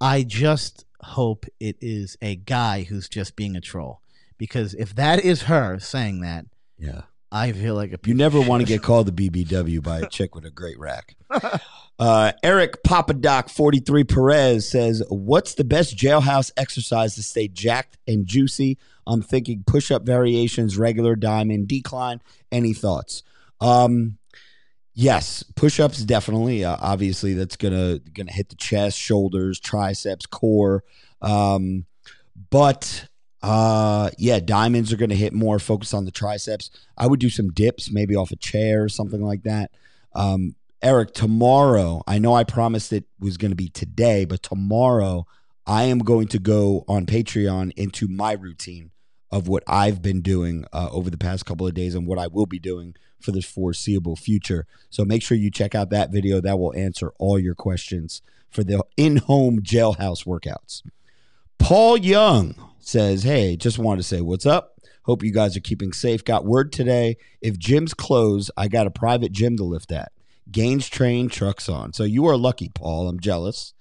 I just hope it is a guy who's just being a troll. Because if that is her saying that, Yeah. I feel like a You never want to get called the BBW by a chick with a great rack. [LAUGHS] Uh, Eric Papadoc 43 Perez says, What's the best jailhouse exercise to stay jacked and juicy? I'm thinking push up variations, regular diamond, decline. Any thoughts? Um, yes, push ups definitely. Uh, obviously, that's gonna gonna hit the chest, shoulders, triceps, core. Um, but uh, yeah, diamonds are gonna hit more. Focus on the triceps. I would do some dips, maybe off a chair or something like that. Um, Eric, tomorrow, I know I promised it was going to be today, but tomorrow I am going to go on Patreon into my routine of what I've been doing uh, over the past couple of days and what I will be doing for the foreseeable future. So make sure you check out that video. That will answer all your questions for the in home jailhouse workouts. Paul Young says, Hey, just wanted to say what's up. Hope you guys are keeping safe. Got word today. If gyms close, I got a private gym to lift at. Gaines train, trucks on. So you are lucky, Paul. I'm jealous.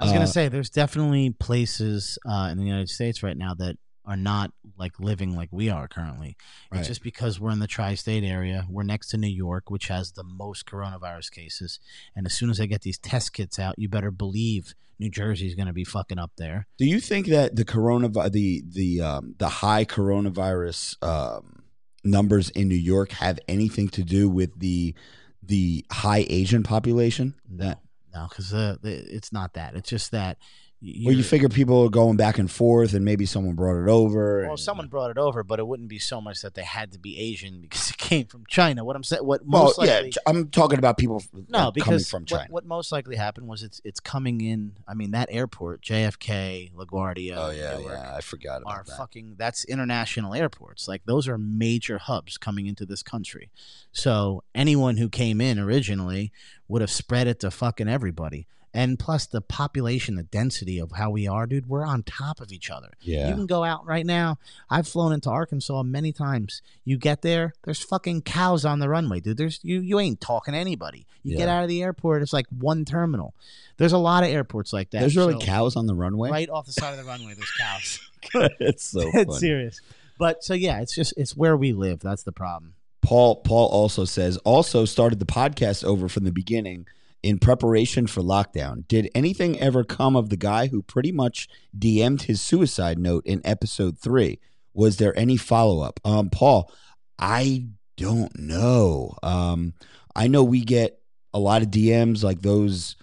I was gonna Uh, say there's definitely places uh, in the United States right now that are not like living like we are currently. Right. It's just because we're in the tri-state area. We're next to New York, which has the most coronavirus cases. And as soon as they get these test kits out, you better believe New Jersey is going to be fucking up there. Do you think that the coronavirus, the the um, the high coronavirus um, numbers in New York have anything to do with the the high Asian population? That No, because the, it's not that. It's just that. Where you figure people are going back and forth, and maybe someone brought it over. Well, and- someone brought it over, but it wouldn't be so much that they had to be Asian [LAUGHS] because it came from China. What I'm saying, what Well, most yeah, likely, Ch- I'm talking about people no, because from China. what most likely happened was it's it's coming in. I mean, that airport, JFK, LaGuardia, oh yeah, Newark, yeah, I forgot are about that. fucking. That's international airports. Like those are major hubs coming into this country. So anyone who came in originally would have spread it to fucking everybody. And plus the population, the density of how we are, dude, we're on top of each other. Yeah, You can go out right now. I've flown into Arkansas many times. You get there, there's fucking cows on the runway, dude. There's you you ain't talking to anybody. You get out of the airport, it's like one terminal. There's a lot of airports like that. there's really So, cows on the runway. right off the side of the runway. There's [LAUGHS] cows. [LAUGHS] it's so [LAUGHS] it's serious. But so yeah, it's just it's where we live. That's the problem. Paul Paul also says also started the podcast over from the beginning in preparation for lockdown. Did anything ever come of the guy who pretty much DM'd his suicide note in episode 3? Was there any follow-up? Um Paul, I don't know. Um I know we get a lot of DMs like those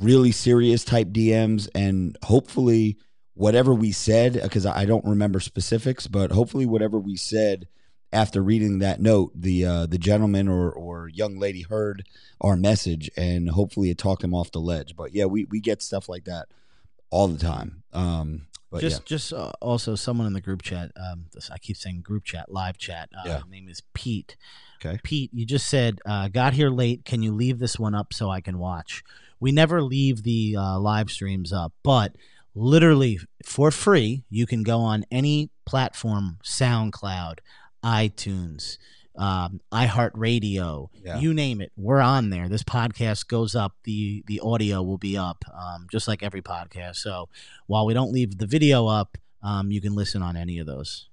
really serious type DMs and hopefully whatever we said because I don't remember specifics, but hopefully whatever we said after reading that note, the uh, the gentleman or or young lady heard our message and hopefully it talked him off the ledge. But yeah, we we get stuff like that all the time. Um, but just just uh, also someone in the group chat. Um, I keep saying group chat, live chat. Uh, Yeah. His name is Pete. Okay. Pete, you just said uh, got here late. Can you leave this one up so I can watch? We never leave the uh, live streams up, but literally for free, you can go on any platform, SoundCloud, iTunes, um, iHeartRadio, Yeah. you name it. We're on there. This podcast goes up. the The audio will be up, um, just like every podcast. So while we don't leave the video up, um, you can listen on any of those.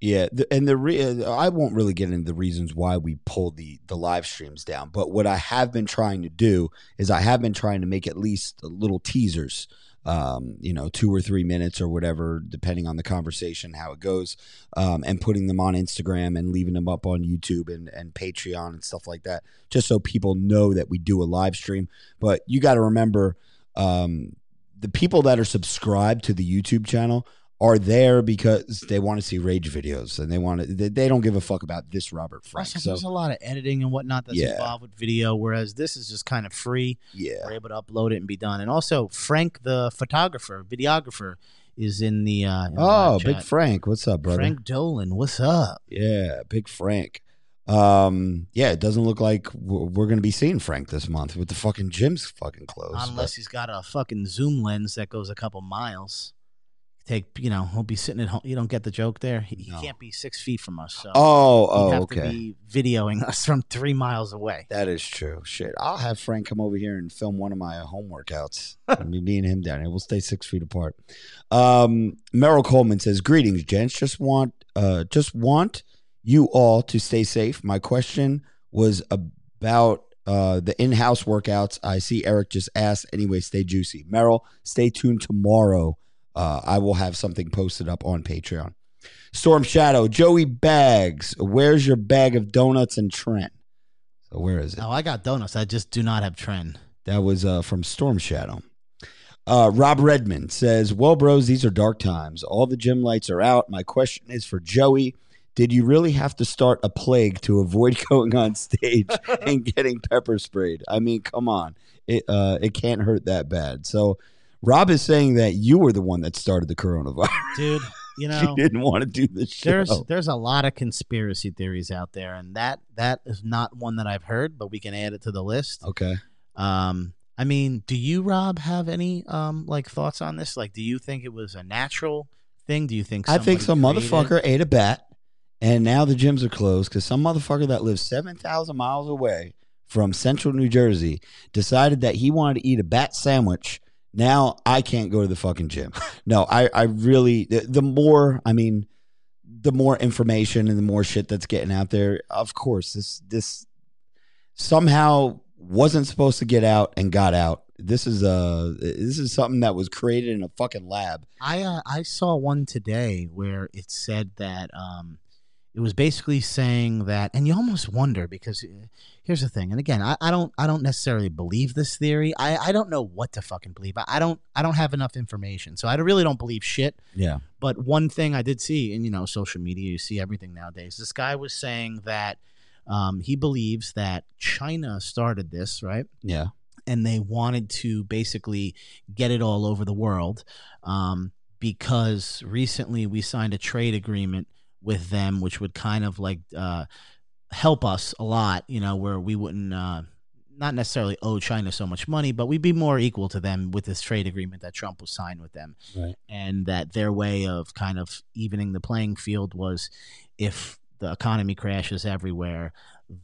Yeah, and the re- I won't really get into the reasons why we pulled the the live streams down, but what I have been trying to do is I have been trying to make at least little teasers, um, you know, two or three minutes or whatever, depending on the conversation how it goes, um, and putting them on Instagram and leaving them up on YouTube and and Patreon and stuff like that, just so people know that we do a live stream. But you got to remember, um, the people that are subscribed to the YouTube channel are there because they want to see rage videos and they want to they, they don't give a fuck about this Robert Frank. So there's a lot of editing and whatnot that's Yeah. involved with video, whereas this is just kind of free. yeah. We're able to upload it and be done. And also, Frank, the photographer, videographer, is in the. Uh, in Oh, live Big. Frank, what's up, brother? Frank Dolan, what's up? Yeah, Big Frank. Um, yeah, it doesn't look like we're, we're going to be seeing Frank this month with the fucking gym's fucking closed. Unless he's got a fucking zoom lens that goes a couple miles. Take, you know, he'll be sitting at home. You don't get the joke there. He, he No. can't be six feet from us. So oh, he'd oh, have okay. to be videoing [LAUGHS] us from three miles away. That is true. Shit, I'll have Frank come over here and film one of my home workouts. [LAUGHS] me, me and him down here. We'll stay six feet apart. Um, Merrill Coleman says, "Greetings, gents. Just want, uh, just want you all to stay safe. My question was about uh, the in-house workouts. I see Eric just asked. Anyway, stay juicy. Merrill, stay tuned tomorrow. Uh, I will have something posted up on Patreon. Storm Shadow, Joey Bags, where's your bag of donuts and Tren? So where is it? Oh, I got donuts. I just do not have tren. That was uh, from Storm Shadow. Uh, Rob Redmond says, Well, bros, these are dark times. All the gym lights are out. My question is for Joey Did you really have to start a plague to avoid [LAUGHS] going on stage and getting pepper sprayed? I mean, come on. It, uh, it can't hurt that bad. So, Rob is saying that you were the one that started the coronavirus. Dude, you [LAUGHS] know, know, didn't want to do the show. there's there's a lot of conspiracy theories out there, and that that is not one that I've heard, but we can add it to the list. okay. Um, I mean, do you, Rob, have any um like thoughts on this? Like, do you think it was a natural thing? Do you think I think some created- motherfucker ate a bat, and now the gyms are closed because some motherfucker that lives seven thousand miles away from Central New Jersey decided that he wanted to eat a bat sandwich. Now I can't go to the fucking gym. No, I, I really the, the more I mean, the more information and the more shit that's getting out there. Of course, this this somehow wasn't supposed to get out and got out. This is uh this is something that was created in a fucking lab. I uh, I saw one today where it said that um, it was basically saying that, and you almost wonder because here's the thing, and again, I, I don't I don't necessarily believe this theory. I, I don't know what to fucking believe. I, I don't I don't have enough information, so I really don't believe shit. Yeah. But one thing I did see, and you know, social media, you see everything nowadays. This guy was saying that um, he believes that China started this, right? Yeah. and they wanted to basically get it all over the world um, because recently we signed a trade agreement with them, which would kind of like uh, help us a lot, you know, where we wouldn't. Uh, not necessarily owe China so much money, but we'd be more equal to them with this trade agreement that Trump was signed with them. Right. And that their way of kind of evening the playing field was if the economy crashes everywhere,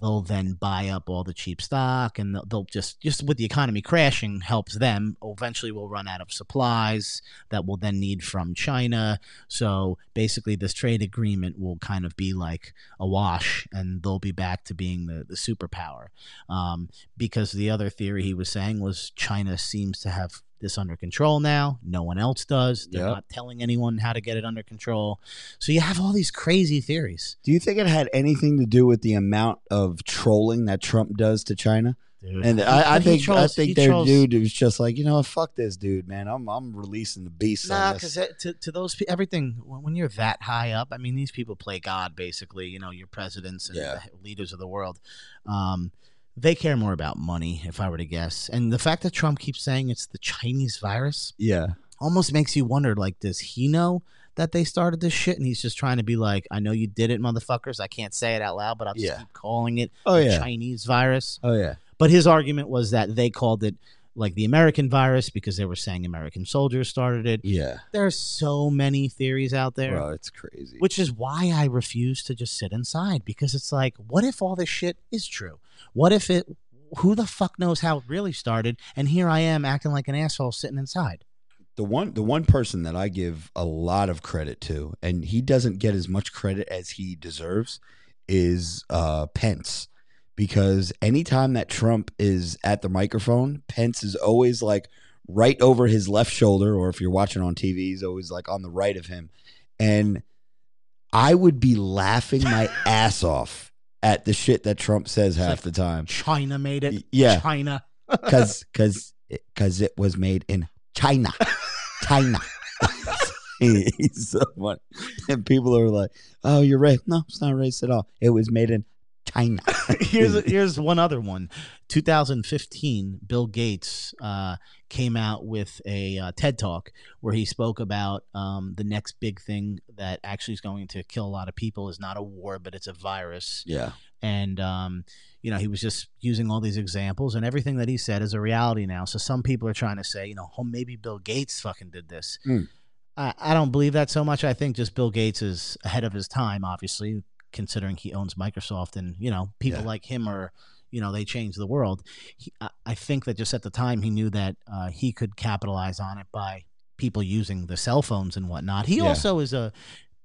they'll then buy up all the cheap stock and they'll, they'll just just with the economy crashing helps them eventually we'll run out of supplies that we'll then need from china. So basically this trade agreement will kind of be like a wash and they'll be back to being the, the superpower. Um, because the other theory he was saying was china seems to have this under control now no one else does they're Yep. not telling anyone how to get it under control so you have all these crazy theories Do you think it had anything to do with the amount of trolling that Trump does to China? dude. And I, I think I think their trolls- dude was just like, you know, fuck this dude, man. I'm I'm releasing the beast. Nah, because to, to those pe- everything when you're that high up, I mean, these people play God basically. You know, your presidents and Yeah. leaders of the world. Um, they care more about money, if I were to guess. And the fact that Trump keeps saying it's the Chinese virus yeah, almost makes you wonder. Like, does he know that they started this shit, and he's just trying to be like, "I know you did it, motherfuckers. I can't say it out loud, but I'll just Yeah. keep calling it oh the yeah, Chinese virus." oh yeah, But his argument was that they called it like the American virus because they were saying American soldiers started it yeah. there's so many theories out there Bro, it's crazy. which is why i refuse to just sit inside because it's like what if all this shit is true what if it who the fuck knows how it really started and here i am acting like an asshole sitting inside the one the one person that I give a lot of credit to, and he doesn't get as much credit as he deserves, is uh, Pence. Because anytime that Trump is at the microphone, Pence is always like right over his left shoulder, or if you're watching on TV, he's always like on the right of him. And I would be laughing my [LAUGHS] ass off at the shit that Trump says half the time. china made it Yeah. china [LAUGHS] because because because it was made in China, China. [LAUGHS] He's so funny, and people are like, "Oh, you're right. No, it's not racist at all. It was made in China." [LAUGHS] [LAUGHS] here's here's one other one. 2015 bill gates uh, came out with a uh, ted talk where he spoke about um, the next big thing that actually is going to kill a lot of people is not a war but it's a virus. Yeah, and um, you know he was just using all these examples and everything that he said is a reality now. So some people are trying to say you know oh maybe bill gates fucking did this. Hmm. I, I don't believe that so much. I think just bill gates is ahead of his time obviously considering he owns microsoft and you know people Yeah. like him are you know they change the world he, I, I think that just at the time he knew that uh, he could capitalize on it by people using the cell phones and whatnot he Yeah. also is a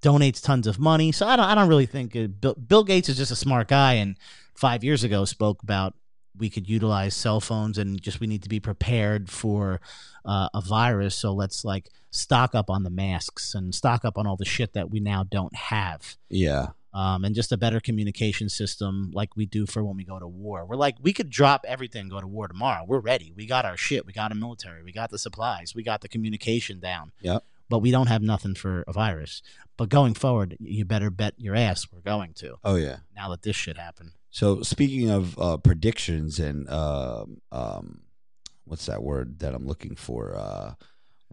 donates tons of money. So I don't I don't really think uh, Bill, Bill Gates is just a smart guy and 5 years ago spoke about we could utilize cell phones and just we need to be prepared for uh, a virus so let's like stock up on the masks and stock up on all the shit that we now don't have Yeah. Um, and just a better communication system like we do for when we go to war. We're like, we could drop everything and go to war tomorrow. We're ready. We got our shit. We got a military. We got the supplies. We got the communication down. Yep. But we don't have nothing for a virus. But going forward, you better bet your ass we're going to Oh yeah. now that this shit happened. So speaking of uh, predictions and um um, what's that word that I'm looking for? Uh,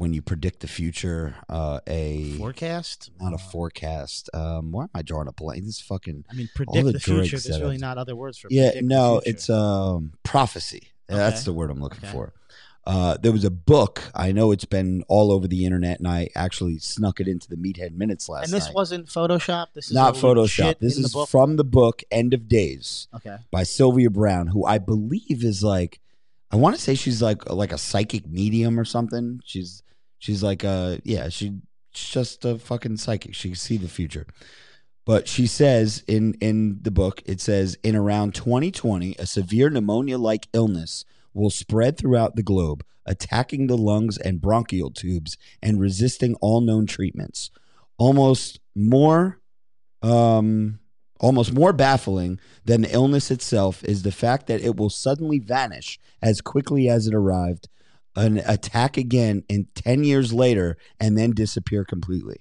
when you predict the future, uh, a Forecast? not a forecast. Um, why am I drawing a blank? This is fucking I mean, predict the the, future. There's really not other words for yeah. No, it's um prophecy. That's the word I'm looking Okay. for. Uh, there was a book. I know it's been all over the internet, and I actually snuck it into the Meathead Minutes last and this night. wasn't Photoshop. This is not Photoshop. This is the from the book End of Days. okay. by Sylvia Browne, who I believe is like, I want to say she's like like a psychic medium or something. She's she's like a yeah, she, she's just a fucking psychic. She can see the future. But she says in in the book, it says in around 2020, a severe pneumonia-like illness will spread throughout the globe, attacking the lungs and bronchial tubes and resisting all known treatments. Almost more um almost more baffling than the illness itself is the fact that it will suddenly vanish as quickly as it arrived, an attack again in 10 years later, and then disappear completely.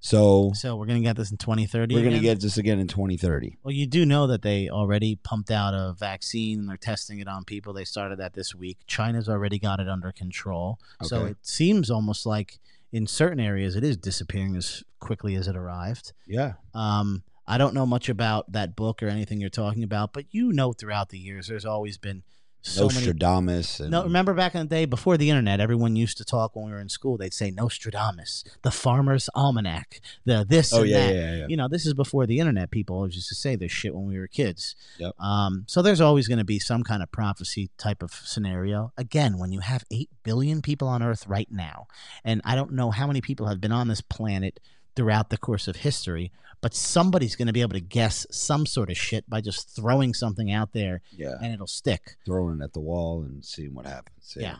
So So we're gonna get this in 2030. we're going to again? get this again in 2030. Well, you do know that they already pumped out a vaccine and they're testing it on people. They started that this week. China's already got it under control. So it seems almost like in certain areas it is disappearing as quickly as it arrived. Yeah. Um, I don't know much about that book or anything you're talking about, but you know throughout the years there's always been so many Nostradamus. And, no, remember back in the day before the internet, everyone used to talk when we were in school. They'd say Nostradamus, the Farmer's Almanac, the this Oh, and yeah, that. yeah, yeah. You know, this is before the internet. People always used to say this shit when we were kids. Yep. Um, so there's always going to be some kind of prophecy type of scenario. Again, when you have eight billion people on Earth right now, and I don't know how many people have been on this planet throughout the course of history, but somebody's going to be able to guess some sort of shit by just throwing something out there, Yeah. and it'll stick. Throwing it at the wall and seeing what happens. Yeah.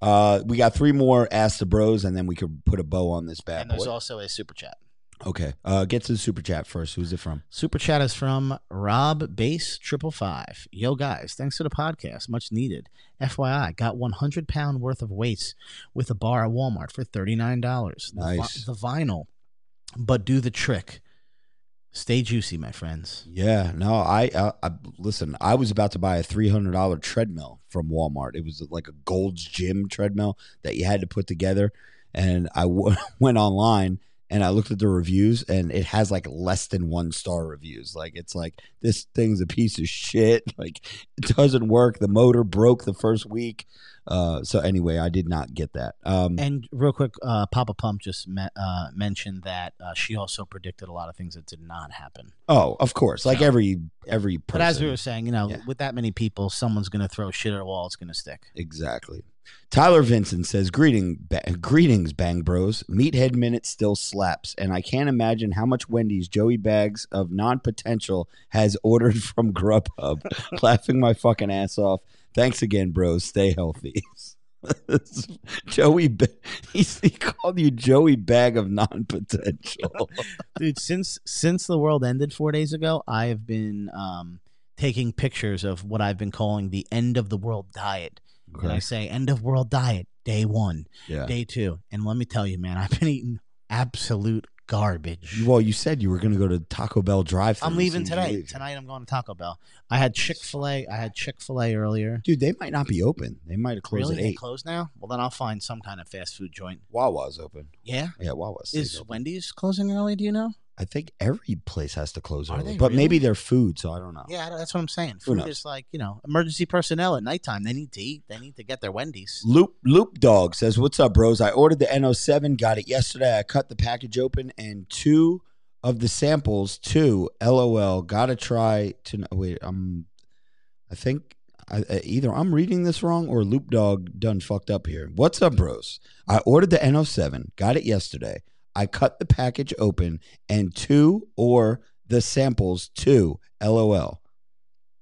Uh, we got three more Ask the Bros, and then we could put a bow on this bad and there's boy. also a super chat. okay. Uh, get to the super chat first. Who's it from? Super chat is from Rob Base Triple Five. Yo guys, thanks for the podcast, much needed. FYI, got 100 pound worth of weights with a bar at Walmart for 39 dollars. Nice. The, vinyl, but do the trick. Stay juicy, my friends. Yeah, no, I, I, I listen. I was about to buy a three hundred dollar treadmill from Walmart. It was like a Gold's Gym treadmill that you had to put together, and I w- [LAUGHS] went online and I looked at the reviews, and it has like less than one star reviews. Like it's like this thing's a piece of shit. [LAUGHS] Like it doesn't work. The motor broke the first week. Uh, so anyway, I did not get that. Um, And real quick, uh, Papa Pump just me- uh, mentioned that uh, she also predicted a lot of things that did not happen. oh, of course, like So- every every person. But as we were saying, you know, Yeah. with that many people, someone's going to throw shit at a wall. It's going to stick. Exactly. Tyler Vincent says, "Greeting, ba- greetings, Bang Bros. Meathead Minute still slaps, and I can't imagine how much Wendy's Joey Bags of non-potential has ordered from Grubhub. [LAUGHS] Laughing my fucking ass off. Thanks again, bros. Stay healthy." [LAUGHS] Joey, Ba- he called you Joey Bag of non-potential. [LAUGHS] dude since since the world ended four days ago i've been um taking pictures of what i've been calling the end of the world diet and i say end of world diet day one Yeah. day two and let me tell you man [LAUGHS] i've been eating absolute garbage Well, you said you were going to go to Taco Bell drive. i'm leaving today tonight i'm going to taco bell i had chick-fil-a i had chick-fil-a earlier dude. They might not be open. They might have closed really at they eight. closed now well then i'll find some kind of fast food joint Wawa's open. yeah Yeah, Wawa's is open. wendy's closing early do you know I think every place has to close Are early, they but maybe really? they're food, so I don't know. yeah that's what i'm saying Who food knows? is like you know emergency personnel at nighttime they need to eat they need to get their wendy's Loop Loop Dog says, "What's up, bros? I ordered the NO7, got it yesterday. I cut the package open, and two of the samples, two, LOL. Gotta try to wait. I'm, I think I, uh, either I'm reading this wrong or Loop Dog done fucked up here. What's up, bros? I ordered the NO7, got it yesterday. I cut the package open and two or the samples two. LOL.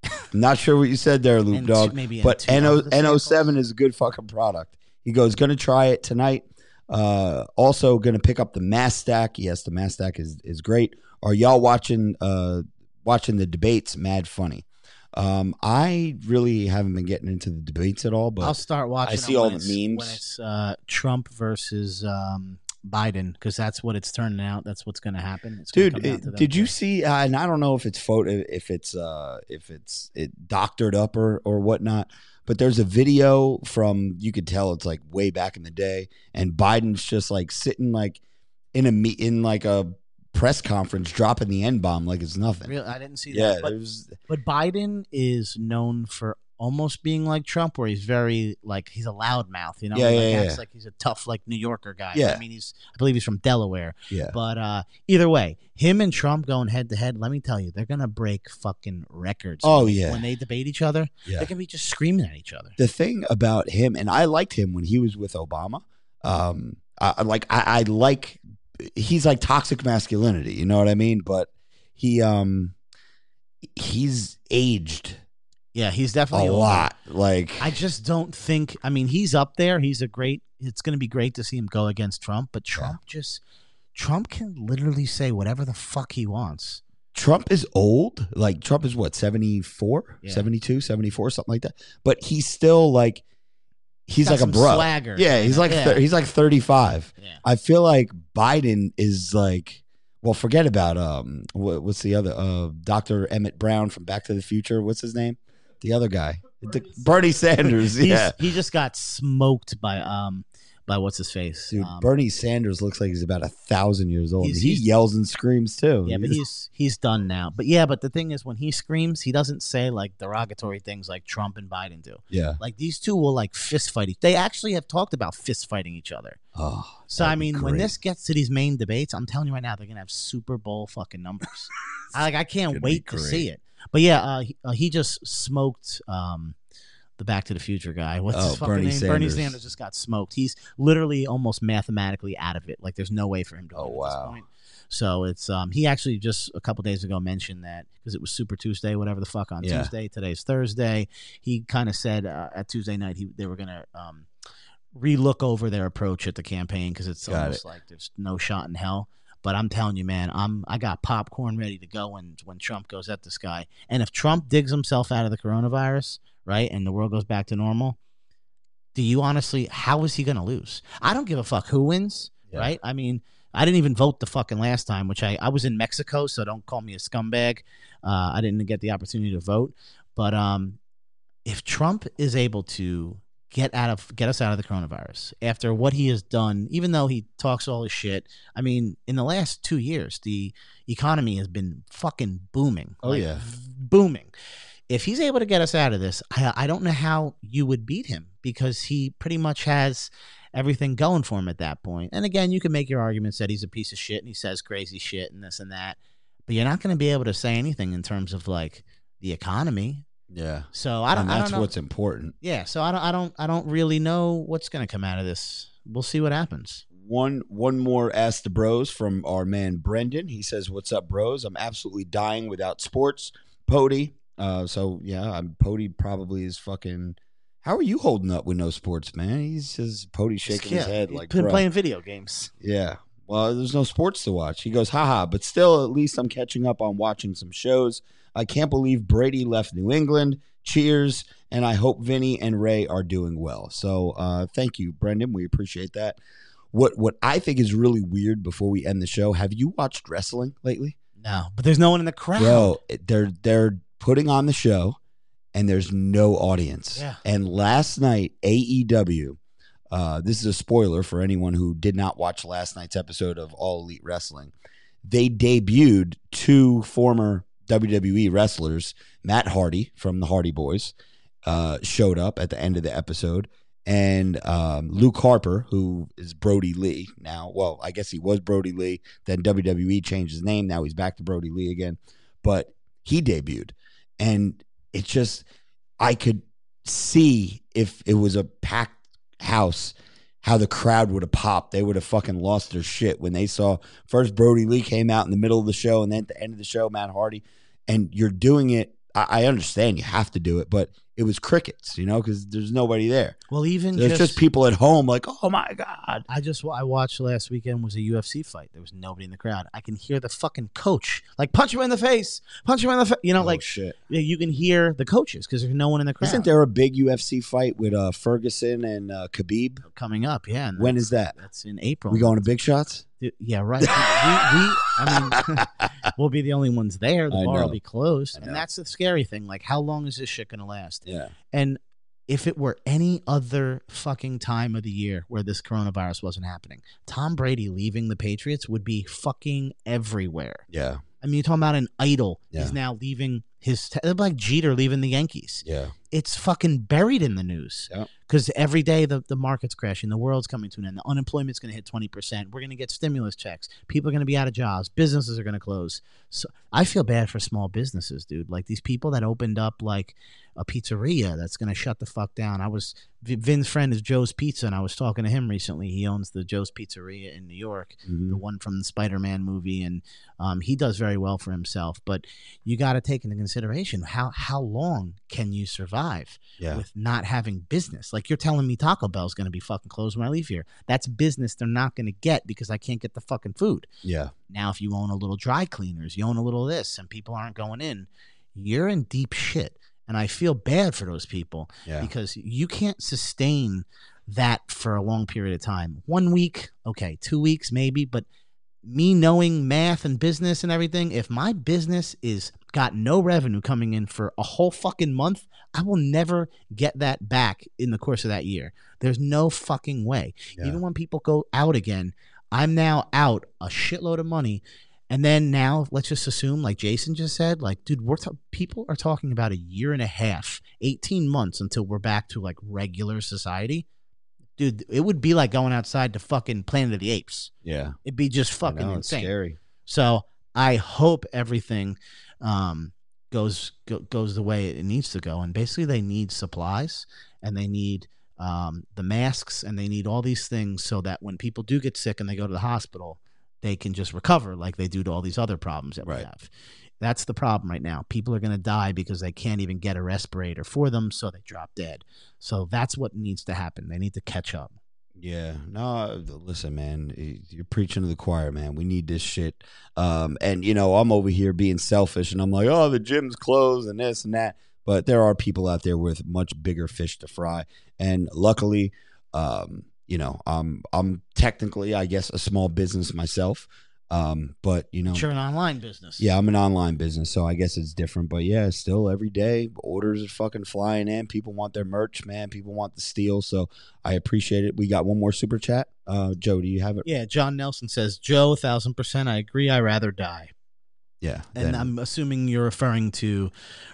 I'm Not sure what you said there, Luke And Dog. two- maybe but NO, NO7 is a good fucking product. He goes, gonna try it tonight. Uh, also gonna pick up the mass stack. Yes, the mass stack is is great. Are y'all watching uh watching the debates? Mad funny. Um, I really haven't been getting into the debates at all, but I'll start watching. I see all the memes. when it's uh, Trump versus um, Biden because that's what it's turning out. That's what's going to happen. Dude it- did you see uh, and i don't know if it's photo if it's uh if it's it doctored up or or whatnot but there's a video from you could tell it's like way back in the day and biden's just like sitting like in a meet in like a press conference dropping the n-bomb like it's nothing Really, I didn't see yeah that. But, there's but Biden is known for almost being like Trump, where he's very like he's a loudmouth. You know, Yeah, like, yeah, acts yeah. like he's a tough like New Yorker guy. Yeah. I mean, he's I believe he's from Delaware. yeah But uh, either way, him and Trump going head to head. Let me tell you, they're gonna break fucking records. Oh, when they- yeah. when they debate each other, Yeah. they're gonna be just screaming at each other. the thing about him, and I liked him when he was with Obama. Um, I like I, I like he's like toxic masculinity, you know what I mean? But he um he's aged Yeah, he's a definitely older. lot. Like I just don't think. I mean, he's up there. He's a great. It's going to be great to see him go against Trump. But Trump just, Trump can literally say whatever the fuck he wants. Trump is old. Like Trump is what 74, Yeah. 72, 74, something like that. But he's still like he's Got like a some bro. swagger, Yeah, he's like thir- he's like 35. Yeah. I feel like Biden is like, well, forget about um, what, what's the other uh, Dr. Emmett Brown from Back to the Future? What's his name? The other guy, Bernie, Bernie Sanders. He's, yeah, he just got smoked by um by what's his face. dude, Um, Bernie Sanders looks like he's about a thousand years old. He he's- yells and screams too. Yeah, but he's he's done now. But yeah, but the thing is, when he screams, he doesn't say like derogatory things like Trump and Biden do. yeah. Like these two will like fist fight. each- They actually have talked about fist fighting each other. Oh, So I mean, when this gets to these main debates, I'm telling you right now, they're gonna have Super Bowl fucking numbers. [LAUGHS] I like, I can't wait to see it. But yeah, uh, he, uh, he just smoked um, the Back to the Future guy. What's Oh, his fucking Bernie name? Bernie Sanders. Sanders just got smoked. He's literally almost mathematically out of it. Like, there's no way for him to Oh, win at wow. this point. So it's um he actually just a couple days ago mentioned that because it was Super Tuesday, whatever the fuck on Yeah. Tuesday. Today's Thursday. He kind of said uh, at Tuesday night he they were gonna um relook over their approach at the campaign because it's Got almost like there's no shot in hell. But I'm telling you, man, I'm I got popcorn ready to go when when Trump goes at this guy. And if Trump digs himself out of the coronavirus, right, and the world goes back to normal, do you honestly how is he gonna lose? I don't give a fuck who wins, Yeah. right? I mean, I didn't even vote the fucking last time, which I I was in Mexico, so don't call me a scumbag. Uh, I didn't get the opportunity to vote, but um, if Trump is able to get out of get us out of the coronavirus after what he has done, even though he talks all his shit, I mean, in the last two years, the economy has been fucking booming. Oh, yeah. booming. If he's able to get us out of this, I, I don't know how you would beat him because he pretty much has everything going for him at that point. And again, you can make your arguments that he's a piece of shit and he says crazy shit and this and that, but you're not going to be able to say anything in terms of like the economy. Yeah. So I don't. and I that's don't know. what's important. Yeah, so I don't, I don't, I don't really know what's going to come out of this. We'll see what happens. One one more ask the bros from our man Brendan. He says, "What's up, bros? I'm absolutely dying without sports." Pody. Uh, so yeah, I'm Pody. Probably is fucking. How are you holding up with no sports, man? He's just Pody shaking his head like, been playing video games. Yeah. Well, there's no sports to watch. He goes, haha, but still, at least I'm catching up on watching some shows. I can't believe Brady left New England. Cheers. And I hope Vinny and Ray are doing well. So uh, thank you, Brendan. We appreciate that. What what I think is really weird before we end the show, have you watched wrestling lately? No, but there's no one in the crowd. Bro, they're they're putting on the show and there's no audience. Yeah. And last night, AEW, uh, this is a spoiler for anyone who did not watch last night's episode of All Elite Wrestling. They debuted two former WWE wrestlers, Matt Hardy from the Hardy Boys, uh, showed up at the end of the episode, and um, Luke Harper, who is Brodie Lee now. Well, I guess he was Brodie Lee. Then WWE changed his name. Now he's back to Brodie Lee again. But he debuted, and it just I could see if it was a packed house how the crowd would have popped. They would have fucking lost their shit when they saw first Brodie Lee came out in the middle of the show, and then at the end of the show, Matt Hardy, and you're doing it. I, I understand you have to do it, but it was crickets, you know, because there's nobody there. Well, even There's just, just people at home, like, oh my god. I just I watched last weekend was a UFC fight. There was nobody in the crowd. I can hear the fucking coach like punch him in the face, punch him in the face. You know, Oh, like shit. yeah, you can hear the coaches because there's no one in the crowd. Isn't there a big UFC fight with uh, Ferguson and uh, Khabib? coming up? Yeah, When is that? that's in April. We going to big shots? Yeah, right. we, we, I mean, [LAUGHS] we'll be the only ones there. The I bar know. will be closed, and that's the scary thing. Like, how long is this shit gonna last? Yeah. And if it were any other fucking time of the year where this coronavirus wasn't happening, Tom Brady leaving the Patriots would be fucking everywhere. Yeah. I mean, you're talking about an idol. Yeah. He's now leaving his. T- like Jeter leaving the Yankees. Yeah. It's fucking buried in the news. Yep. Because every day the, the market's crashing, the world's coming to an end, the unemployment's going to hit 20%. We're going to get stimulus checks. People are going to be out of jobs. Businesses are going to close. So I feel bad for small businesses, dude. Like these people that opened up like a pizzeria that's going to shut the fuck down. I was, Vin's friend is Joe's Pizza, and I was talking to him recently. He owns the Joe's Pizzeria in New York Mhm. the one from the Spider-Man movie, and um, he does very well for himself. But you got to take into consideration how how long can you survive Yeah. with not having business? Like you're telling me Taco Bell's going to be fucking closed when I leave here. That's business they're not going to get because I can't get the fucking food. Yeah. Now, if you own a little dry cleaners, you own a little of this, and people aren't going in, you're in deep shit. And I feel bad for those people Yeah. because you can't sustain that for a long period of time. One week, okay, two weeks maybe, but me knowing math and business and everything, if my business is got no revenue coming in for a whole fucking month, I will never get that back in the course of that year. There's no fucking way. Yeah. Even when people go out again, I'm now out a shitload of money. And then now, let's just assume, like Jason just said, like, dude, we're ta- people are talking about a year and a half, 18 months until we're back to like regular society. Dude, it would be like going outside to fucking Planet of the Apes. Yeah. It'd be just fucking know, insane. scary. So I hope everything um, goes go, goes the way it needs to go. And basically, they need supplies and they need um, the masks and they need all these things so that when people do get sick and they go to the hospital, they can just recover like they do to all these other problems that we have. That's the problem right now. People are going to die because they can't even get a respirator for them, so they drop dead. So that's what needs to happen. They need to catch up. Yeah. No, listen, man. You're preaching to the choir, man. We need this shit. Um, and you know, I'm over here being selfish, and I'm like, oh, the gym's closed and this and that. But there are people out there with much bigger fish to fry, and luckily, um, you know, I'm I'm technically, I guess, a small business myself. Um, but you know, Sure, an online business. yeah, I'm an online business, so I guess it's different. But yeah, still every day orders are fucking flying in. People want their merch, man. People want the steel. So I appreciate it. We got one more super chat. Uh, Joe, do you have it? Yeah, John Nelson says, Joe, a thousand percent, I agree. I rather die. Yeah. And then- I'm assuming you're referring to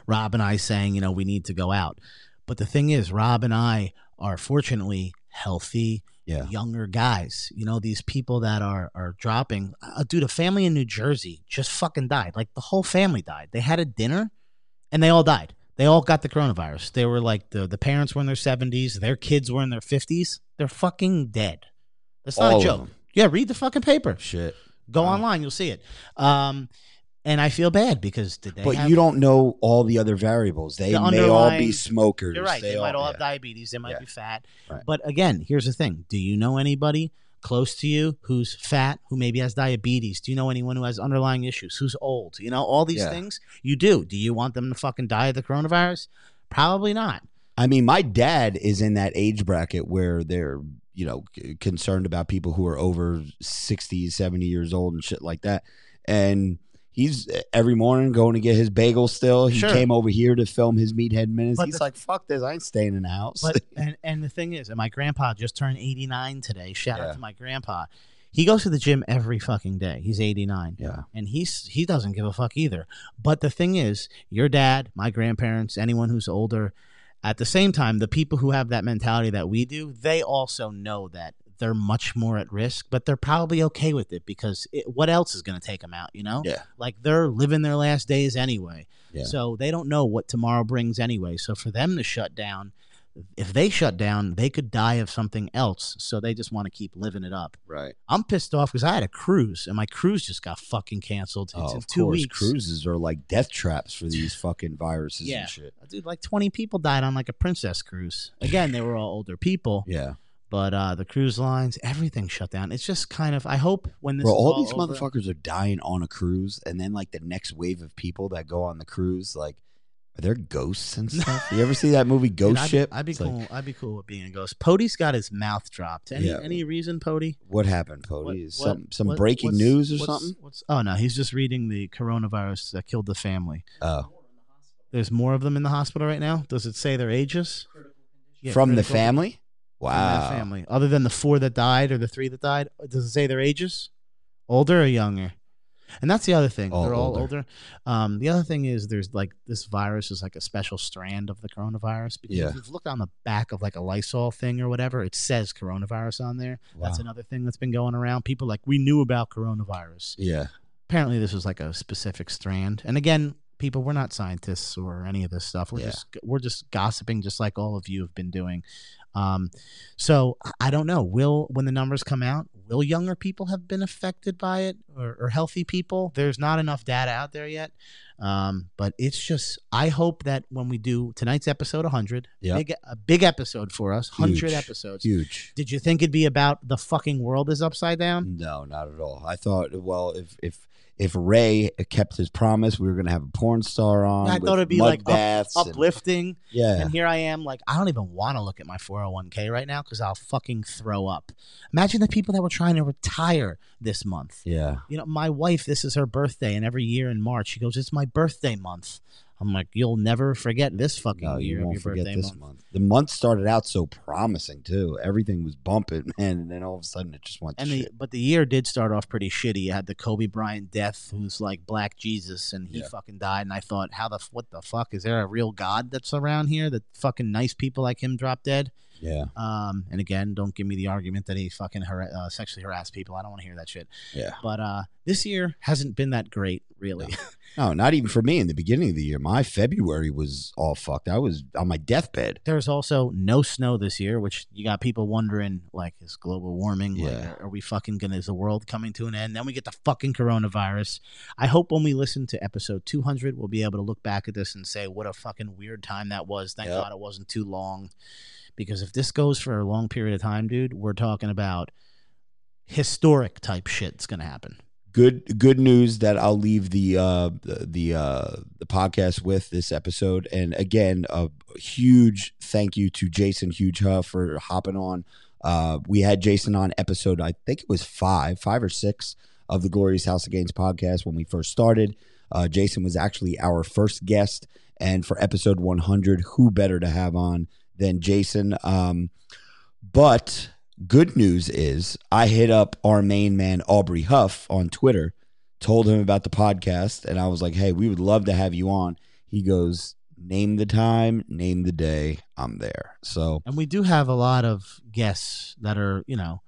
Rob and I saying, you know, we need to go out. But the thing is, Rob and I are fortunately healthy, yeah, younger guys. You know, these people that are are dropping. Uh, dude, a family in New Jersey just fucking died. Like the whole family died. They had a dinner, and they all died. They all got the coronavirus. They were like the the parents were in their seventies. Their kids were in their fifties. They're fucking dead. That's not All a joke. Yeah, read the fucking paper. shit. Go online, you'll see it. Um, and I feel bad because did they? But have- you don't know all the other variables. They The may all be smokers. You're right. They, might all have yeah. diabetes. They might Yeah. be fat. Right. But again, here's the thing: Do you know anybody close to you who's fat, who maybe has diabetes? Do you know anyone who has underlying issues, who's old? You know all these Yeah. things. You do. Do you want them to fucking die of the coronavirus? Probably not. I mean, my dad is in that age bracket where they're, you know, c- concerned about people who are over 60, 70 years old and shit like that. And he's uh, every morning going to get his bagel still. He Sure. came over here to film his meathead minutes. But he's the- like, fuck this. I ain't staying in the house. But [LAUGHS] and and the thing is, and my grandpa just turned 89 today. Shout Yeah. out to my grandpa. He goes to the gym every fucking day. He's 89. yeah. and he's he doesn't give a fuck either. But the thing is, your dad, my grandparents, anyone who's older, at the same time, the people who have that mentality that we do, they also know that they're much more at risk, but they're probably okay with it because it, what else is going to take them out? You know, Yeah. like they're living their last days anyway, Yeah. so they don't know what tomorrow brings anyway. So for them to shut down. if they shut down, they could die of something else. So they just want to keep living it up. Right. I'm pissed off because I had a cruise and my cruise just got fucking canceled. It's Oh, of two course. weeks. Cruises are like death traps for these [LAUGHS] fucking viruses Yeah. and shit. Dude, like 20 people died on like a princess cruise. Again, they were all older people, Yeah. But uh, the cruise lines, everything shut down. It's just kind of, I hope when this Bro, is all all these over- motherfuckers are dying on a cruise, and then like the next wave of people that go on the cruise, like, are there ghosts and [LAUGHS] stuff? you ever see that movie Dude, Ghost I'd, Ship? I'd be It's like, cool. I'd be cool with being a ghost. Pody's got his mouth dropped. Any Yeah. any reason, Pody? what happened, Cody? What- Is what- some some what- breaking news or what's- something? What's, oh no, he's just reading the coronavirus that killed the family. Oh, There's more of them in the hospital right now. Does it say their ages? Yeah, from the family? Wow. family. Other than the four that died or the three that died, does it say their ages? Older or younger? And that's the other thing. All They're all older. older. Um, the other thing is there's like this virus is like a special strand of the coronavirus. Because Yeah. if you've looked on the back of like a Lysol thing or whatever, it says coronavirus on there. Wow. That's another thing that's been going around. People like we knew about coronavirus. Yeah. Apparently, this was like a specific strand. And again, people, we're not scientists or any of this stuff. We're Yeah. just we're just gossiping, just like all of you have been doing. Um, so I- don't know. Will when the numbers come out, will younger people have been affected by it, or, or healthy people? There's not enough data out there yet. Um, but it's just I hope that when we do tonight's episode 100, Yep. big a big episode for us, 100 Huge. episodes. Huge. Did you think it'd be about the fucking world is upside down? No, not at all. I thought, well, if if if Ray kept his promise, we were gonna have a porn star on. I thought it'd be like up- baths and- Uplifting. yeah. And here I am, like, I don't even want to look at my 401k right now because I'll fucking throw up. Imagine the people that were trying to retire this month. yeah. You know, my wife, this is her birthday, and every year in March, she goes, It's my birthday month. I'm like, You'll never forget this fucking No, year you won't your forget birthday this month. month. The month started out so promising too. Everything was bumping, [LAUGHS] man, and then all of a sudden it just went And the, shit. but the year did start off pretty shitty. You had the Kobe Bryant death, who's like Black Jesus, and he Yeah. fucking died. And I thought, how the what the fuck is there a real God that's around here that fucking nice people like him drop dead? Yeah, Um, and again, don't give me the argument that he fucking har- uh, sexually harassed people. I don't want to hear that shit. yeah. But uh, this year hasn't been that great, really. [LAUGHS] No, not even for me. In the beginning of the year, my February was all fucked. I was on my deathbed. There's also no snow this year, which you got people wondering, like, is global warming? Yeah. are, are we fucking gonna? Is the world coming to an end? Then we get the fucking coronavirus. I hope when we listen to episode 200, we'll be able to look back at this and say, what a fucking weird time that was. Thank Yep. God it wasn't too long. Because if this goes for a long period of time, dude, we're talking about historic type shit's gonna happen. Good, good news that I'll leave the uh, the uh, the podcast with this episode. And again, a huge thank you to Jason Hughes Huff for hopping on. Uh, we had Jason on episode, I think it was five, five or six of the Glorious House of Gains podcast when we first started. Uh, Jason was actually our first guest, and for episode 100, who better to have on than Jason? Um, but good news is I hit up our main man Aubrey Huff on Twitter, told him about the podcast, and I was like, "Hey, we would love to have you on." He goes, "Name the time, name the day, I'm there." So And we do have a lot of guests that are, you know,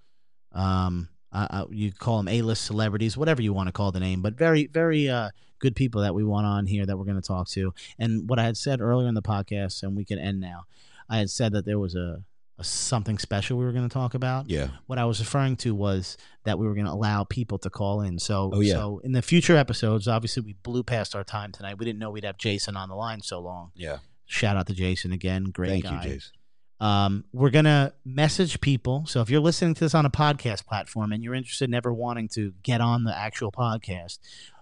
um, uh, you call them A-list celebrities, whatever you want to call the name, but very, very uh, good people that we want on here that we're going to talk to. And what I had said earlier in the podcast, and we can end now, I had said that there was a, a something special we were going to talk about. yeah, What I was referring to was that we were going to allow people to call in. So, Oh, yeah. so in the future episodes, obviously we blew past our time tonight. We didn't know we'd have Jason on the line so long. yeah. Shout out to Jason again, great Thank guy you, Jason. um, we're gonna message people. So if you're listening to this on a podcast platform and you're interested in ever wanting to get on the actual podcast,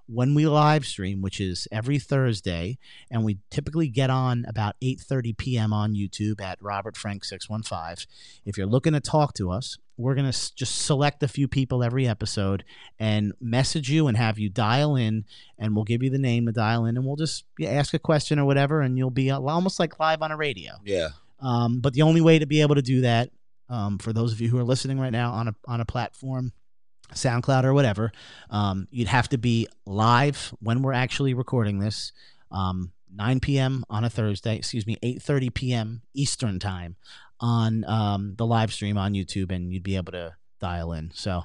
when we live stream, which is every Thursday, and we typically get on about 8:30 p.m. on YouTube at Robert Frank 615. If you're looking to talk to us, we're gonna just select a few people every episode and message you and have you dial in, and we'll give you the name to dial in, and we'll just ask a question or whatever, and you'll be almost like live on a radio. Yeah, Um, but the only way to be able to do that, um, for those of you who are listening right now on a on a platform, SoundCloud or whatever, um, you'd have to be live when we're actually recording this. Um, 9 p.m. on a Thursday, excuse me, 8:30 p.m. Eastern time on um, the live stream on YouTube, and you'd be able to dial in. So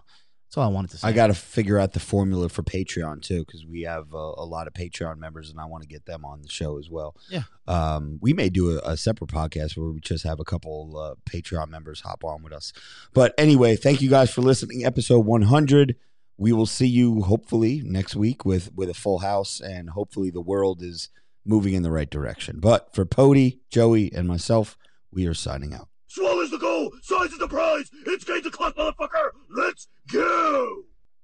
That's all I wanted to say. I got to figure out the formula for Patreon too, because we have a, a lot of Patreon members, and I want to get them on the show as well. Yeah. Um, we may do a, a separate podcast where we just have a couple uh, Patreon members hop on with us. But anyway, thank you guys for listening. Episode 100. We will see you hopefully next week with with a full house, and hopefully the world is moving in the right direction. But for Pody, Joey, and myself, we are signing out. Swallow's the goal, size is the prize. It's game to clock, motherfucker. Let's go.